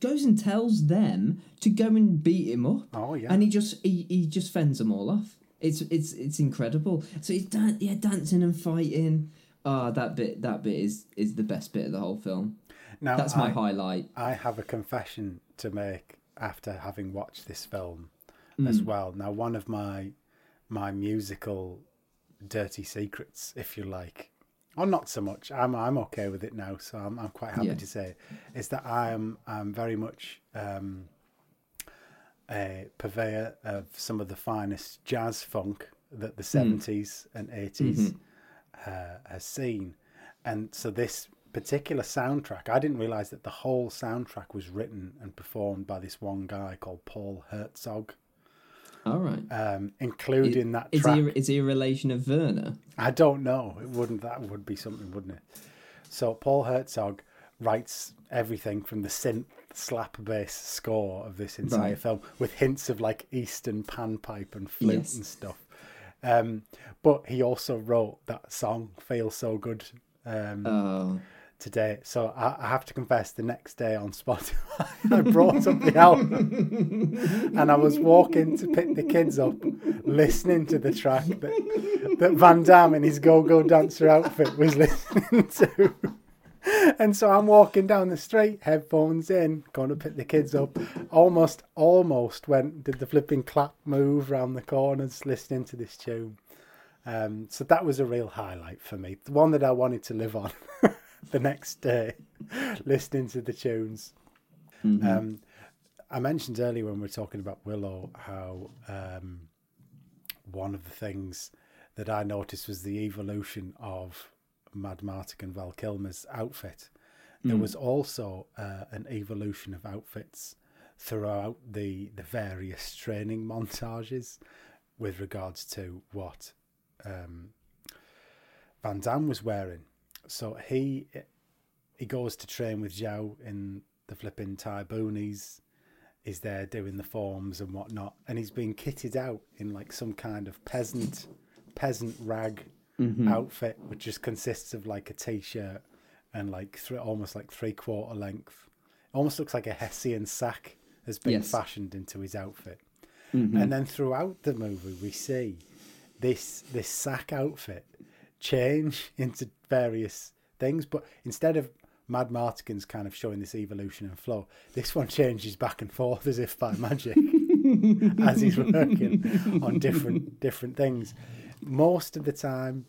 goes and tells them to go and beat him up. Oh, yeah. and he just he, he just fends them all off. It's it's it's incredible. So he's dan- yeah dancing and fighting. Ah, that bit that bit is is the best bit of the whole film. Now, That's my I, highlight. I have a confession to make after having watched this film as well. Now, one of my my musical dirty secrets, if you like, or not so much. I'm I'm okay with it now, so I'm I'm quite happy Yeah. to say is that I am I'm very much um, a purveyor of some of the finest jazz funk that the 70s and 80s uh, has seen. And so this particular soundtrack, I didn't realize that the whole soundtrack was written and performed by this one guy called Paul Hertzog, All right. um, including that Is track. he is he a relation of Werner? I don't know. It wouldn't. That would be something, wouldn't it? So Paul Hertzog writes everything from the synth slap bass score of this entire Right. film, with hints of like Eastern panpipe and flute Yes. and stuff. Um, but he also wrote that song "Feel So Good" um, Oh, today. So I, I have to confess, the next day on Spotify, I brought up the album and I was walking to pick the kids up, listening to the track that, that Van Damme in his go-go dancer outfit was listening to. And so I'm walking down the street, headphones in, going to pick the kids up. Almost, almost went did the flipping clap move round the corners, listening to this tune. Um, so that was a real highlight for me. The one that I wanted to live on the next day, listening to the tunes. Um, I mentioned earlier when we were talking about Willow how um, one of the things that I noticed was the evolution of Mad Martigan Val Kilmer's outfit. There was also uh, an evolution of outfits throughout the the various training montages with regards to what um, Van Damme was wearing. So he he goes to train with Chow in the flipping Thai boonies. Is there doing the forms and whatnot, and he's been kitted out in like some kind of peasant peasant rag mm-hmm. outfit, which just consists of like a t-shirt and like three, almost like three quarter length. Almost looks like a Hessian sack has been Yes. fashioned into his outfit. Mm-hmm. And then throughout the movie, we see this this sack outfit change into various things, but instead of Mad Martigan's kind of showing this evolution and flow, this one changes back and forth as if by magic as he's working on different different things. Most of the time,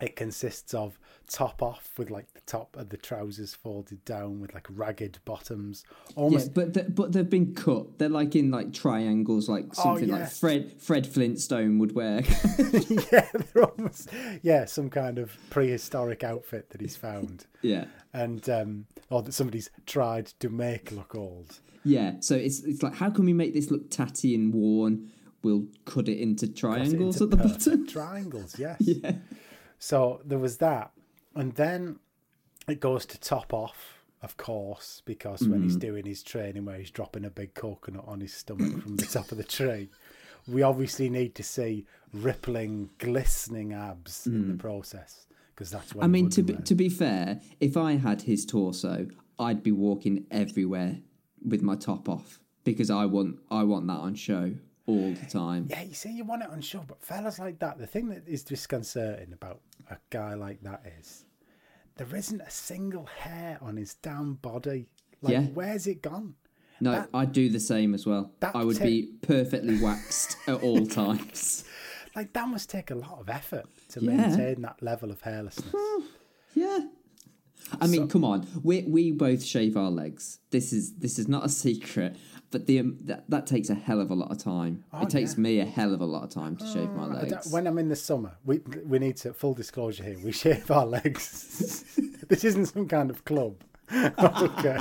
it consists of top off with like the top of the trousers folded down with like ragged bottoms, yeah, almost but the, but they've been cut. They're like in like triangles, like something like yes. Fred Fred Flintstone would wear. yeah, they're almost yeah, some kind of prehistoric outfit that he's found, yeah, and um, or that somebody's tried to make look old. yeah. So it's it's like how can we make this look tatty and worn? We'll cut it into triangles Into at the bottom. Triangles, yes. Yeah, So there was that, and then it goes to top off, of course, because when Mm. he's doing his training where he's dropping a big coconut on his stomach from the top of the tree, we obviously need to see rippling, glistening abs in the process because that's what Mm. I mean to be be to be fair, if I had his torso, I'd be walking everywhere with my top off because I want I want that on show all the time. Yeah, you see, you want it on show, but fellas like that, the thing that is disconcerting about a guy like that is there isn't a single hair on his damn body. Like, Yeah. where's it gone? No, That- I'd do the same as well. I would ta- be perfectly waxed at all times. Like that must take a lot of effort to Yeah. maintain that level of hairlessness. Hmm. Yeah. I mean, come on. We we both shave our legs. This is this is not a secret, but the um, that, that takes a hell of a lot of time. Oh, it takes yeah. me a hell of a lot of time to shave my legs. When I'm in the summer, we we need to full disclosure here. We shave our legs. this isn't some kind of club. okay.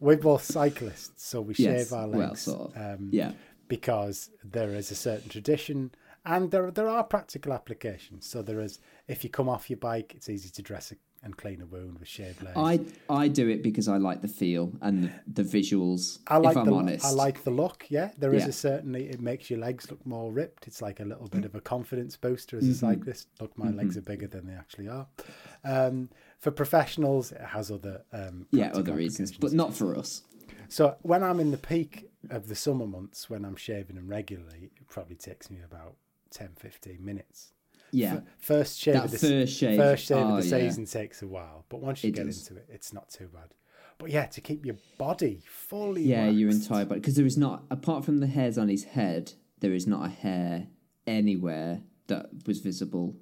We're both cyclists, so we Yes, shave our well, legs. sort of. um, yeah. because there is a certain tradition and there there are practical applications. So there is if you come off your bike, it's easy to dress and clean a wound with shaved legs. I I do it because I like the feel and the, the visuals. I like if I'm the honest, I like the look. Yeah, there is Yeah. a certainly it makes your legs look more ripped. It's like a little bit of a confidence booster as a Mm-hmm. cyclist. Look, my legs are bigger than they actually are. Um, for professionals, it has other um, yeah other reasons, but not for us. So when I'm in the peak of the summer months, when I'm shaving them regularly, it probably takes me about 10, 15 minutes. Yeah, F- First shave That of the first shave- first shave oh, of the oh, yeah. season takes a while, but once you It get does. into it, it's not too bad. But yeah, to keep your body fully yeah, your entire body because there is not apart from the hairs on his head, there is not a hair anywhere that was visible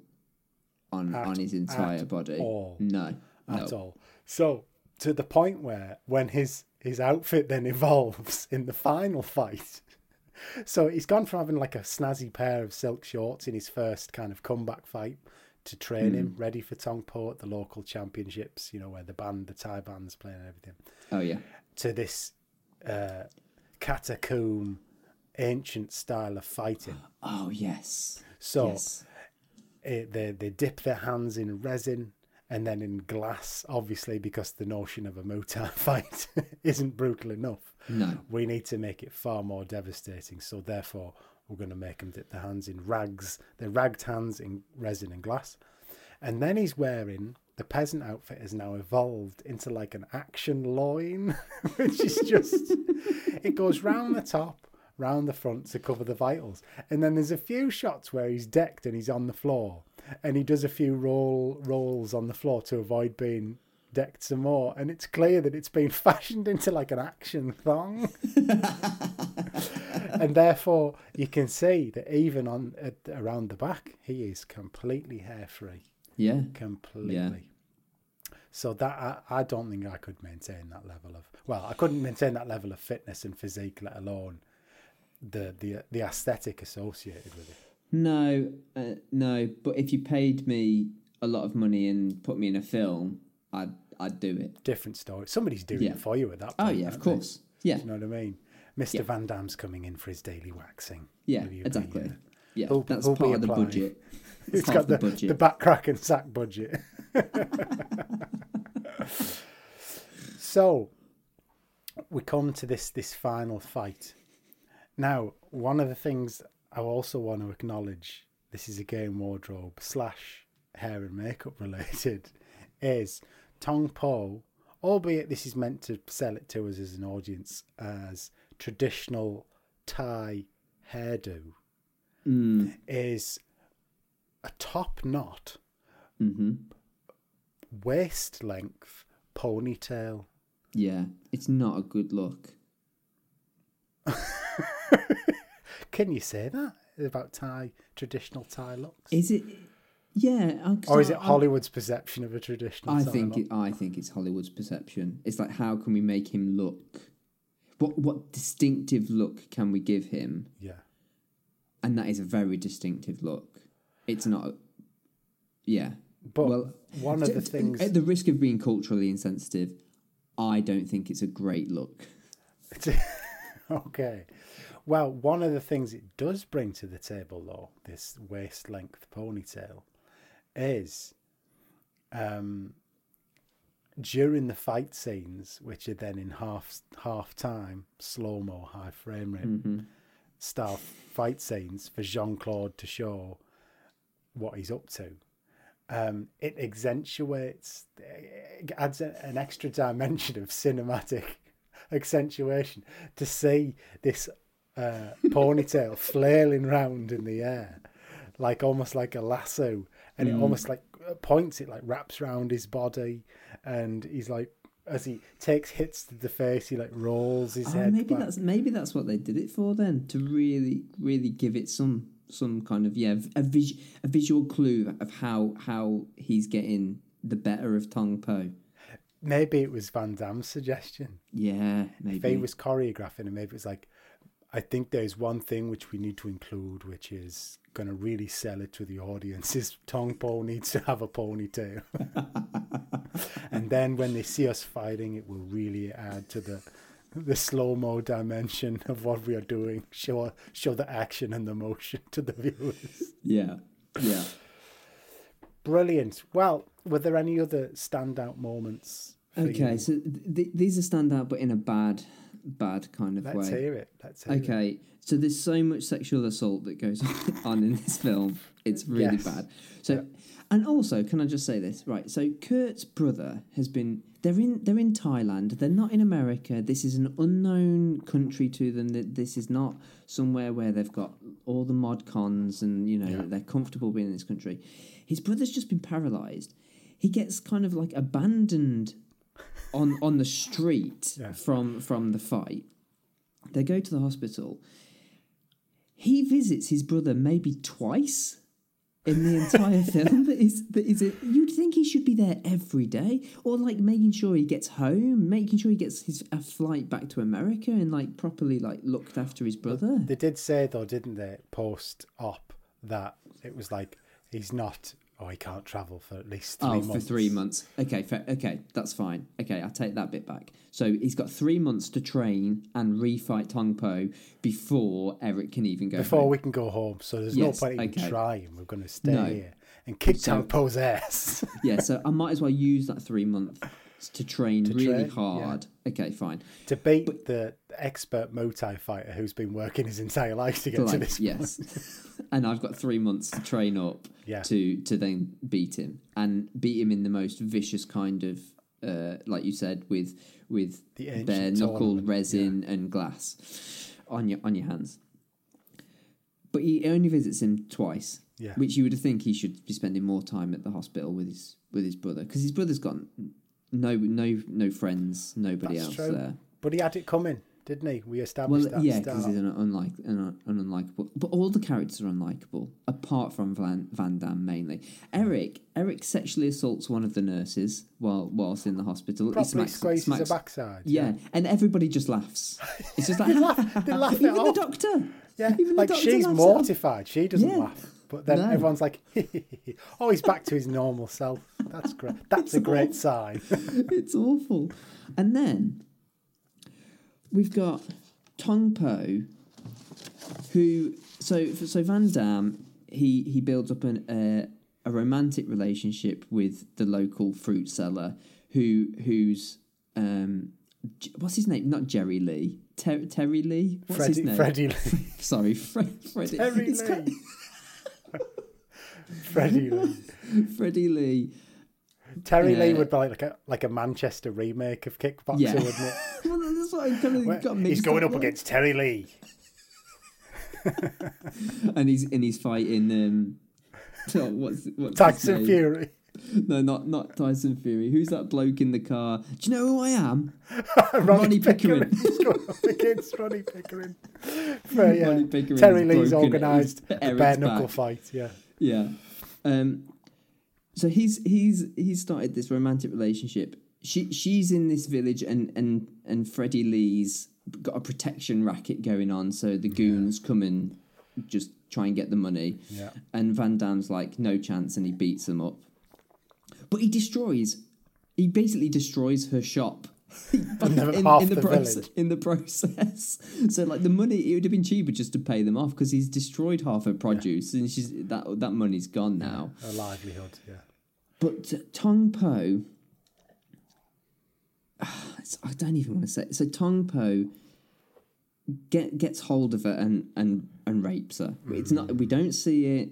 on At- on his entire at body. all. No, no. at all. So to the point where when his his outfit then evolves in the final fight. So he's gone from having like a snazzy pair of silk shorts in his first kind of comeback fight to train him Hmm. ready for Tong Po at the local championships, you know, where the band, the Thai band's playing and everything, Oh yeah, to this uh, catacomb ancient style of fighting. oh yes, So yes. it, they they dip their hands in resin and then in glass, obviously, because the notion of a Thai fight isn't brutal enough. No, We need to make it far more devastating. So therefore, we're going to make them dip their hands in rags, their ragged hands in resin and glass, and then he's wearing. The peasant outfit has now evolved into like an action loin, which is just, it goes round the top, round the front to cover the vitals. And then there's a few shots where he's decked and he's on the floor and he does a few roll rolls on the floor to avoid being decked some more. And it's clear that it's been fashioned into like an action thong. and therefore you can see that even on at, around the back, he is completely hair free. yeah, Completely. So that I, I don't think I could maintain that level of well, I couldn't maintain that level of fitness and physique, let alone the the the aesthetic associated with it. no, uh, no. But if you paid me a lot of money and put me in a film, I'd I'd do it. Different story. Somebody's doing Yeah. it for you at that Oh point. yeah, of aren't they? course. Yeah, Do you know what I mean? Mr. Yeah. Van Damme's coming in for his daily waxing. yeah, exactly. uh, Yeah, who'll- that's who'll part of the budget. It's got the, the the, back crack and sack budget. so we come to this this final fight. Now, one of the things I also want to acknowledge, this is again wardrobe slash hair and makeup related, is Tong Po, albeit this is meant to sell it to us as an audience as traditional Thai hairdo, Mm, is a top knot, hmm waist length ponytail. Yeah, it's not a good look. Can you say that about Thai traditional Thai looks? Is it? Yeah, or is I- it I- Hollywood's perception of a traditional I think it, I think it's Hollywood's perception. It's like how can we make him look? What what distinctive look can we give him? Yeah. And that is a very distinctive look. It's not. a- Yeah. But well, one of the things At the risk of being culturally insensitive, I don't think it's a great look. okay. Well, one of the things it does bring to the table, though, this waist length ponytail, is um, during the fight scenes, which are then in half half time, slow mo, high frame rate hmm style fight scenes for Jean Claude to show what he's up to. Um, it accentuates, it adds a, an extra dimension of cinematic accentuation to see this uh, ponytail flailing round in the air, like almost like a lasso, and it almost like points it like wraps around his body, and he's like as he takes hits to the face, he like rolls his Oh, head. maybe back. that's maybe that's what they did it for then to really really give it some some kind of yeah a vis- a visual clue of how how he's getting the better of Tong Po. maybe it was Van Damme's suggestion. Yeah, If he was choreographing it, maybe it was like, I think there's one thing which we need to include, which is going to really sell it to the audience. Is Tong Po needs to have a ponytail, and then when they see us fighting, it will really add to the the slow mo dimension of what we are doing. Show show the action and the motion to the viewers. Yeah, yeah. Brilliant. Well, were there any other standout moments? Okay, you? so th- th- these are standout, but in a bad, bad kind of let's way. hear it. Let's hear it. Okay, so there's so much sexual assault that goes on in this film. It's really Yes. bad. So, and also, can I just say this? Right. So Kurt's brother has been. They're in. They're in Thailand. They're not in America. This is an unknown country to them. That this is not somewhere where they've got all the mod cons and you know Yeah. they're comfortable being in this country. His brother's just been paralyzed. He gets kind of like abandoned on on the street Yeah. from from the fight. They go to the hospital. He visits his brother maybe twice in the entire film. That is, that is it. You'd think he should be there every day, or like making sure he gets home, making sure he gets his a flight back to America, and like properly like looked after his brother. They did say though, didn't they, post op that it was like he's not oh he can't travel for at least three oh, months. for three months. Okay, fa- okay, that's fine. Okay, I'll take that bit back. So he's got three months to train and refight Tong Po before Eric can even go. Before home. we can go home. So there's Yes, no point even okay. trying. We're gonna stay No. here and kick So- Tong Po's ass. yeah, so I might as well use that three months to train really train, yeah. hard. Okay, fine. to beat the expert Muay Thai fighter who's been working his entire life to get to this yes, and I've got three months to train up Yeah. to to then beat him and beat him in the most vicious kind of, uh, like you said, with with The bare knuckle tournament, resin and glass on your on your hands. But he only visits him twice, Yeah. which you would think he should be spending more time at the hospital with his with his brother because his brother's got no no no friends, nobody That's else true. there. But he had it coming, didn't he? We Well, established that. yeah, because he's an, unlike, an, an unlikable. But all the characters are unlikable, apart from Van, Van Damme mainly. Eric, Eric sexually assaults one of the nurses while whilst in the hospital. He Properly smacks- squeezes smacks- her backside. Yeah, and everybody just laughs. It's just like They laugh- they laugh even the off. doctor. Yeah, even the like she's laughs it off. mortified. She doesn't Yeah. laugh. But then No. everyone's like, oh, he's back to his normal self. That's great. That's a great sign. it's awful. And then we've got Tong Po, who so so Van Damme he he builds up an uh, a romantic relationship with the local fruit seller who who's um what's his name? Not Jerry Lee. Ter- Terry Lee. What's Freddie, his name? Freddie Lee. Sorry, Fre- Freddie. Terry It's Lee. kind- Freddie Lee. Freddie Lee. Terry Lee would be like a like a Manchester remake of Kickboxer, Yeah. wouldn't it? Well, that's what I kind of Where got he's going up there. against Terry Lee. and he's and he's fighting um oh, what's what's Tyson? Fury. No, not not Tyson Fury. Who's that bloke in the car? Do you know who I am? Ronnie, Ronnie Pickering. Pickering. He's going up against Ronnie Pickering. But, yeah, Ronnie Pickering's Terry Lee's organised a bare knuckle back. fight. Yeah. Yeah. Um. So he's he's he's started this romantic relationship. She she's in this village, and and and Freddie Lee's got a protection racket going on. So the goons come and just try and get the money. Yeah. And Van Damme's like, no chance, and he beats them up. But he destroys, he basically destroys her shop. The- half the proce- village. in the process, so like the money, it would have been cheaper just to pay them off because he's destroyed half her produce, and she's that that money's gone now. A livelihood. Yeah. But uh, Tong Po, it's- I don't even want to say. It. So Tong Po get gets hold of her and and and rapes her. It's not. We don't see it,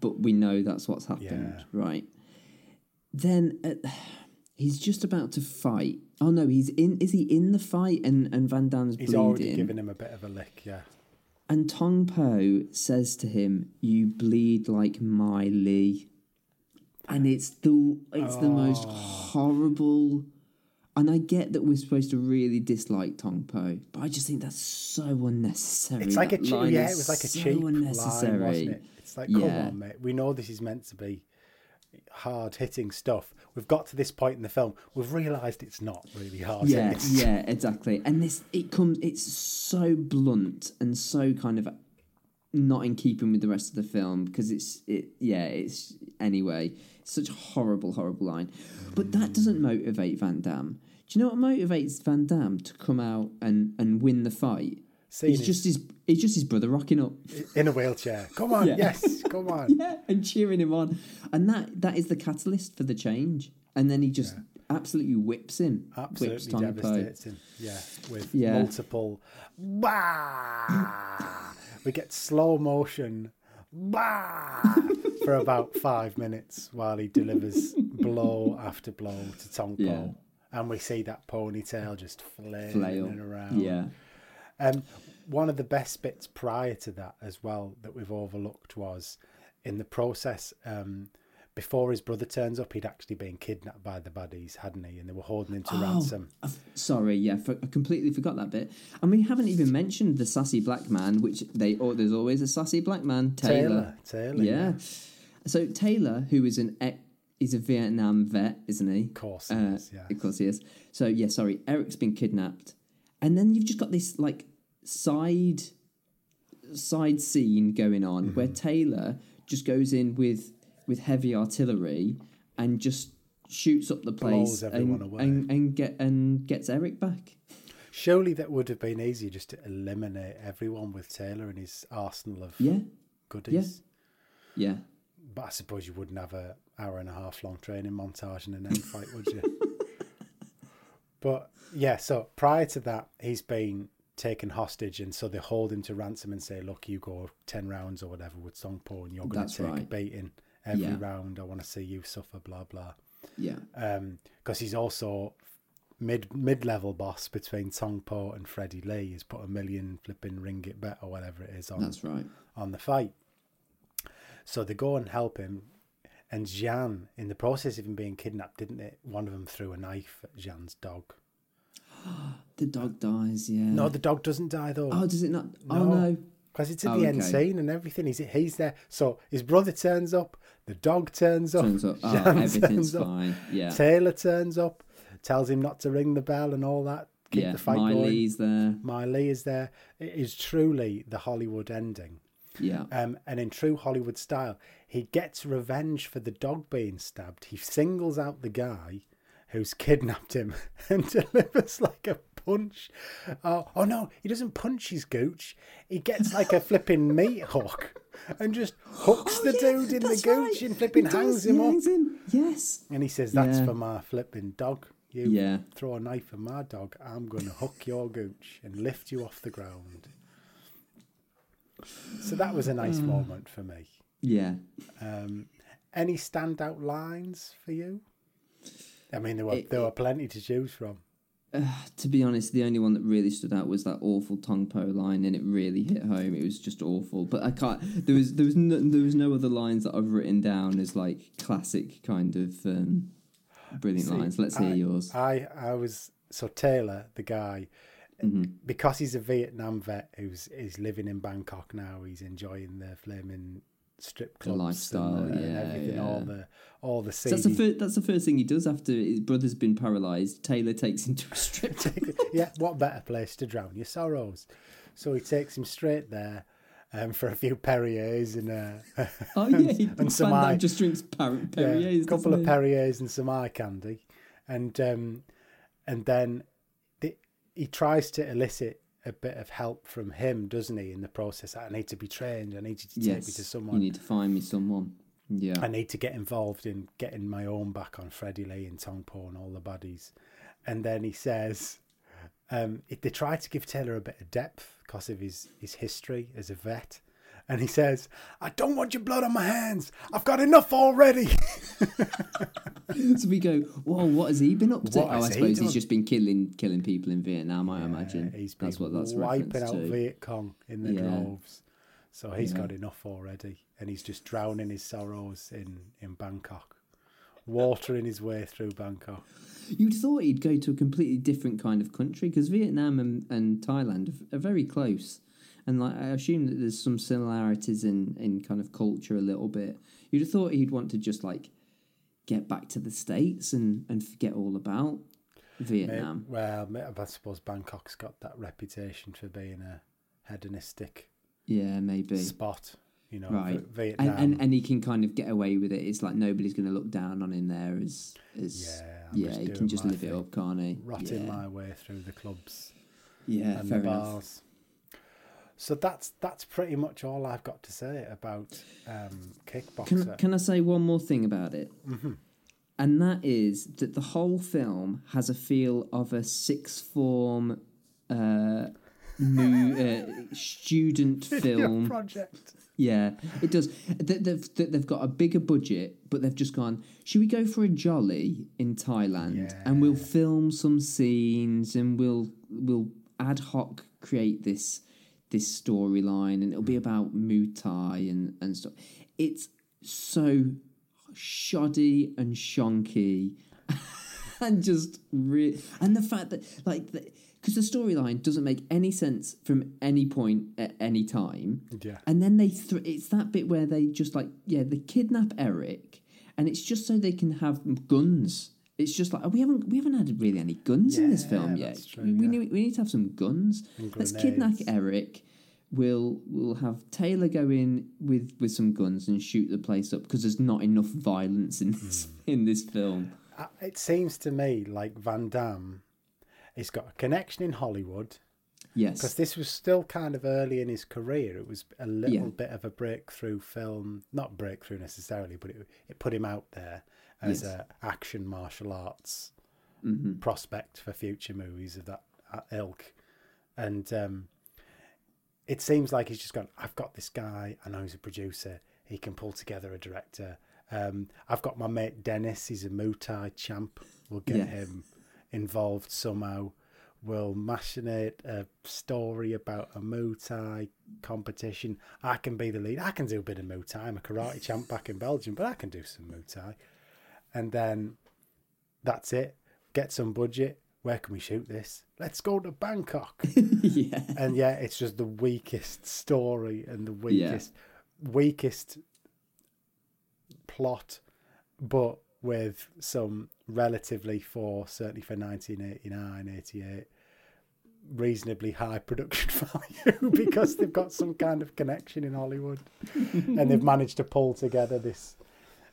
but we know that's what's happened, Yeah. right? Then uh, he's just about to fight. Oh no, he's in. Is he in the fight? And and Van Damme's bleeding He's bleeding. already given him a bit of a lick. Yeah. And Tong Po says to him, "You bleed like Mylee," and it's the it's the most Oh. horrible, and I get that we're supposed to really dislike Tong Po, but I just think that's so unnecessary. It's like a That cheap, yeah, it was like a so cheap line, wasn't it? It's like, come Yeah. on, mate. We know this is meant to be hard hitting stuff. We've got to this point in the film. We've realised it's not really hard Yeah, yeah, exactly. And this it comes it's so blunt and so kind of not in keeping with the rest of the film because it's it yeah, it's anyway, it's such a horrible, horrible line. But that doesn't motivate Van Damme. Do you know what motivates Van Damme to come out and, and win the fight? Seeing It's his- just his it's just his brother rocking up. in a wheelchair. Come on, Yeah. yes, come on. Yeah, and cheering him on. And that that is the catalyst for the change. And then he just absolutely whips him. whips Absolutely Po. devastates him. Yeah, with Yeah. multiple. Bah! we get slow motion. Bah! for about five minutes while he delivers blow after blow to Tong Po. Yeah. And we see that ponytail just flailing Flail. around. Yeah. Um, one of the best bits prior to that as well that we've overlooked was in the process. Um, before his brother turns up, he'd actually been kidnapped by the baddies, hadn't he? And they were holding him to Oh, ransom. I've- sorry, yeah, for, I completely forgot that bit. And we haven't even mentioned the sassy black man, which they oh, there's always a sassy black man, Taylor. Taylor, Taylor, Yeah. So Taylor, who is an ex- he's a Vietnam vet, isn't he? Of course, he Uh, is, yeah. Of course he is. So yeah, sorry, Eric's been kidnapped, and then you've just got this like side side scene going on Mm-hmm. where Taylor just goes in with with heavy artillery and just shoots up the place and, and and get and gets Eric back. Surely that would have been easier just to eliminate everyone with Taylor and his arsenal of Yeah, goodies. yeah. But I suppose you wouldn't have a hour and a half long training montage and an end fight, would you? But yeah, so prior to that, he's been taken hostage, and so they hold him to ransom and say, "Look, you go ten rounds or whatever with Tong Po, and you're going to take a right. beating every Yeah. round. I want to see you suffer." Blah blah. Yeah, Um, Because he's also mid mid level boss between Tong Po and Freddie Lee. He's put a million flipping ringgit bet or whatever it is on that's right. on the fight. So they go and help him. And Jean, in the process of him being kidnapped, didn't it? One of them threw a knife at Jean's dog. The dog dies. Yeah. No, the dog doesn't die though. oh, does it not? Oh No. no. Because it's at Oh, the end scene and everything. He's he's there. So his brother turns up, the dog turns up, Turns up. Oh, everything's turns up, fine. Yeah. Taylor turns up, tells him not to ring the bell and all that. Keep yeah. the fight going. Mylee's there. Mylee is there. It is truly the Hollywood ending. Yeah. Um, and in true Hollywood style, he gets revenge for the dog being stabbed. He singles out the guy who's kidnapped him and delivers like a punch. Oh, oh no, he doesn't punch his gooch. He gets like a flipping meat hook and just hooks the Oh, yeah, dude in the gooch right. and flipping hangs him up. him. Yes. And he says, That's Yeah. for my flipping dog. You Yeah. throw a knife at my dog, I'm going to hook your gooch and lift you off the ground. So that was a nice Hmm. moment for me. Yeah. Um, any standout lines for you? I mean, there were It- there were plenty to choose from. To be honest, the only one that really stood out was that awful Tong Po line, and it really hit home. It was just awful. But I can't. There was there was no, there was no other lines that I've written down as like classic kind of um, brilliant See, lines. Let's hear yours. I I was so Taylor, the guy, Mm-hmm. because he's a Vietnam vet who's is living in Bangkok now. He's enjoying the flaming strip clubs, lifestyle, and, the- and yeah, everything, all the all the So that's the first. That's the first thing he does after his brother's been paralysed. Taylor takes him to a strip club. yeah, what better place to drown your sorrows? So he takes him straight there. Um, for a few Perriers and uh, Oh yeah, he, and some eye- just drinks par- yeah, Perrier's. a couple of doesn't? Perriers and some eye candy, and um, and then the, he tries to elicit a bit of help from him, doesn't he? In the process, I need to be trained. I need you to take me Yes, to you someone. need to find me someone. Yeah. I need to get involved in getting my own back on Freddie Lee and Tong Po and all the buddies. And then he says, um, if they try to give Taylor a bit of depth because of his, his history as a vet. And he says, I don't want your blood on my hands. I've got enough already. so we go, whoa, what has he been up to? What oh, I suppose done? he's just been killing killing people in Vietnam. I imagine He's been that's what that's wiping out to. Viet Cong in the Yeah. droves. So he's Yeah. got enough already. And he's just drowning his sorrows in, in Bangkok. watering his way through Bangkok. You'd thought he'd go to a completely different kind of country because Vietnam and, and Thailand are very close, and like I assume that there's some similarities in in kind of culture a little bit. You'd have thought he'd want to just like get back to the states and and forget all about Vietnam. Well, I suppose Bangkok's got that reputation for being a hedonistic Yeah, maybe. spot. You know, Right. Vietnam. And, and and he can kind of get away with it. It's like nobody's going to look down on him there as as yeah, I'm yeah. he can just live it up, can't he? Rotting yeah. my way through the clubs yeah, and the enough. So that's that's pretty much all I've got to say about um, kickboxer. Can can I say one more thing about it? Mm-hmm. And that is that the whole film has a feel of a sixth form uh, new uh, student film. project. Yeah, it does. They- They've, they've got a bigger budget, but they've just gone, should we go for a jolly in Thailand Yeah. and we'll film some scenes and we'll we'll ad hoc create this this storyline and it'll be hmm. about Muay Thai and, and stuff. It's so shoddy and shonky and just re- and the fact that like because the storyline doesn't make any sense from any point at any time Yeah. and then they th- it's that bit where they just like yeah they kidnap Eric and it's just so they can have guns it's just like we haven't we haven't had really any guns in this film yet true, we, yeah. need we need to have some guns let's kidnap. Eric we'll we'll have Taylor go in with with some guns and shoot the place up because there's not enough violence in this Hmm. in this film It seems to me like Van Damme has got a connection in Hollywood Yes, because this was still kind of early in his career. It was a little Yeah. bit of a breakthrough film, not breakthrough necessarily, but it, it put him out there as Yes. a action martial arts hmm prospect for future movies of that ilk. And um, it seems like he's just gone, I've got this guy, I know he's a producer, he can pull together a director. Um, I've got my mate Dennis, he's a Muay Thai champ. We'll get Yeah. him involved somehow. We'll machinate a story about a Muay Thai competition. I can be the lead. I can do a bit of Muay Thai. I'm a karate champ back in Belgium, but I can do some Muay Thai. And then that's it. Get some budget. Where can we shoot this? Let's go to Bangkok. yeah and yeah, it's just the weakest story and the Yeah. weakest, weakest plot, but with some relatively for certainly for 1989, 88, reasonably high production value because they've got some kind of connection in Hollywood, and they've managed to pull together this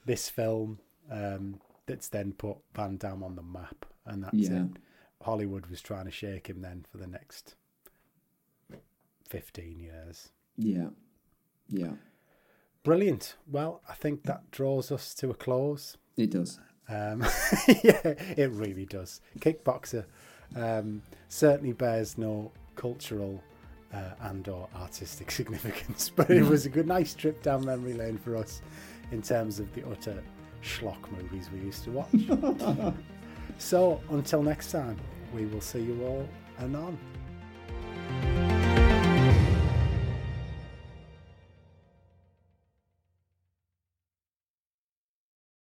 this film um, that's then put Van Damme on the map, and that's Yeah. it. Hollywood was trying to shake him then for the next 15 years. yeah yeah Brilliant. Well, I think that draws us to a close. it does Um, yeah, it really does. Kickboxer um, certainly bears no cultural uh, and or artistic significance, but it was a good, nice trip down memory lane for us in terms of the utter schlock movies we used to watch. so until next time, we will see you all anon.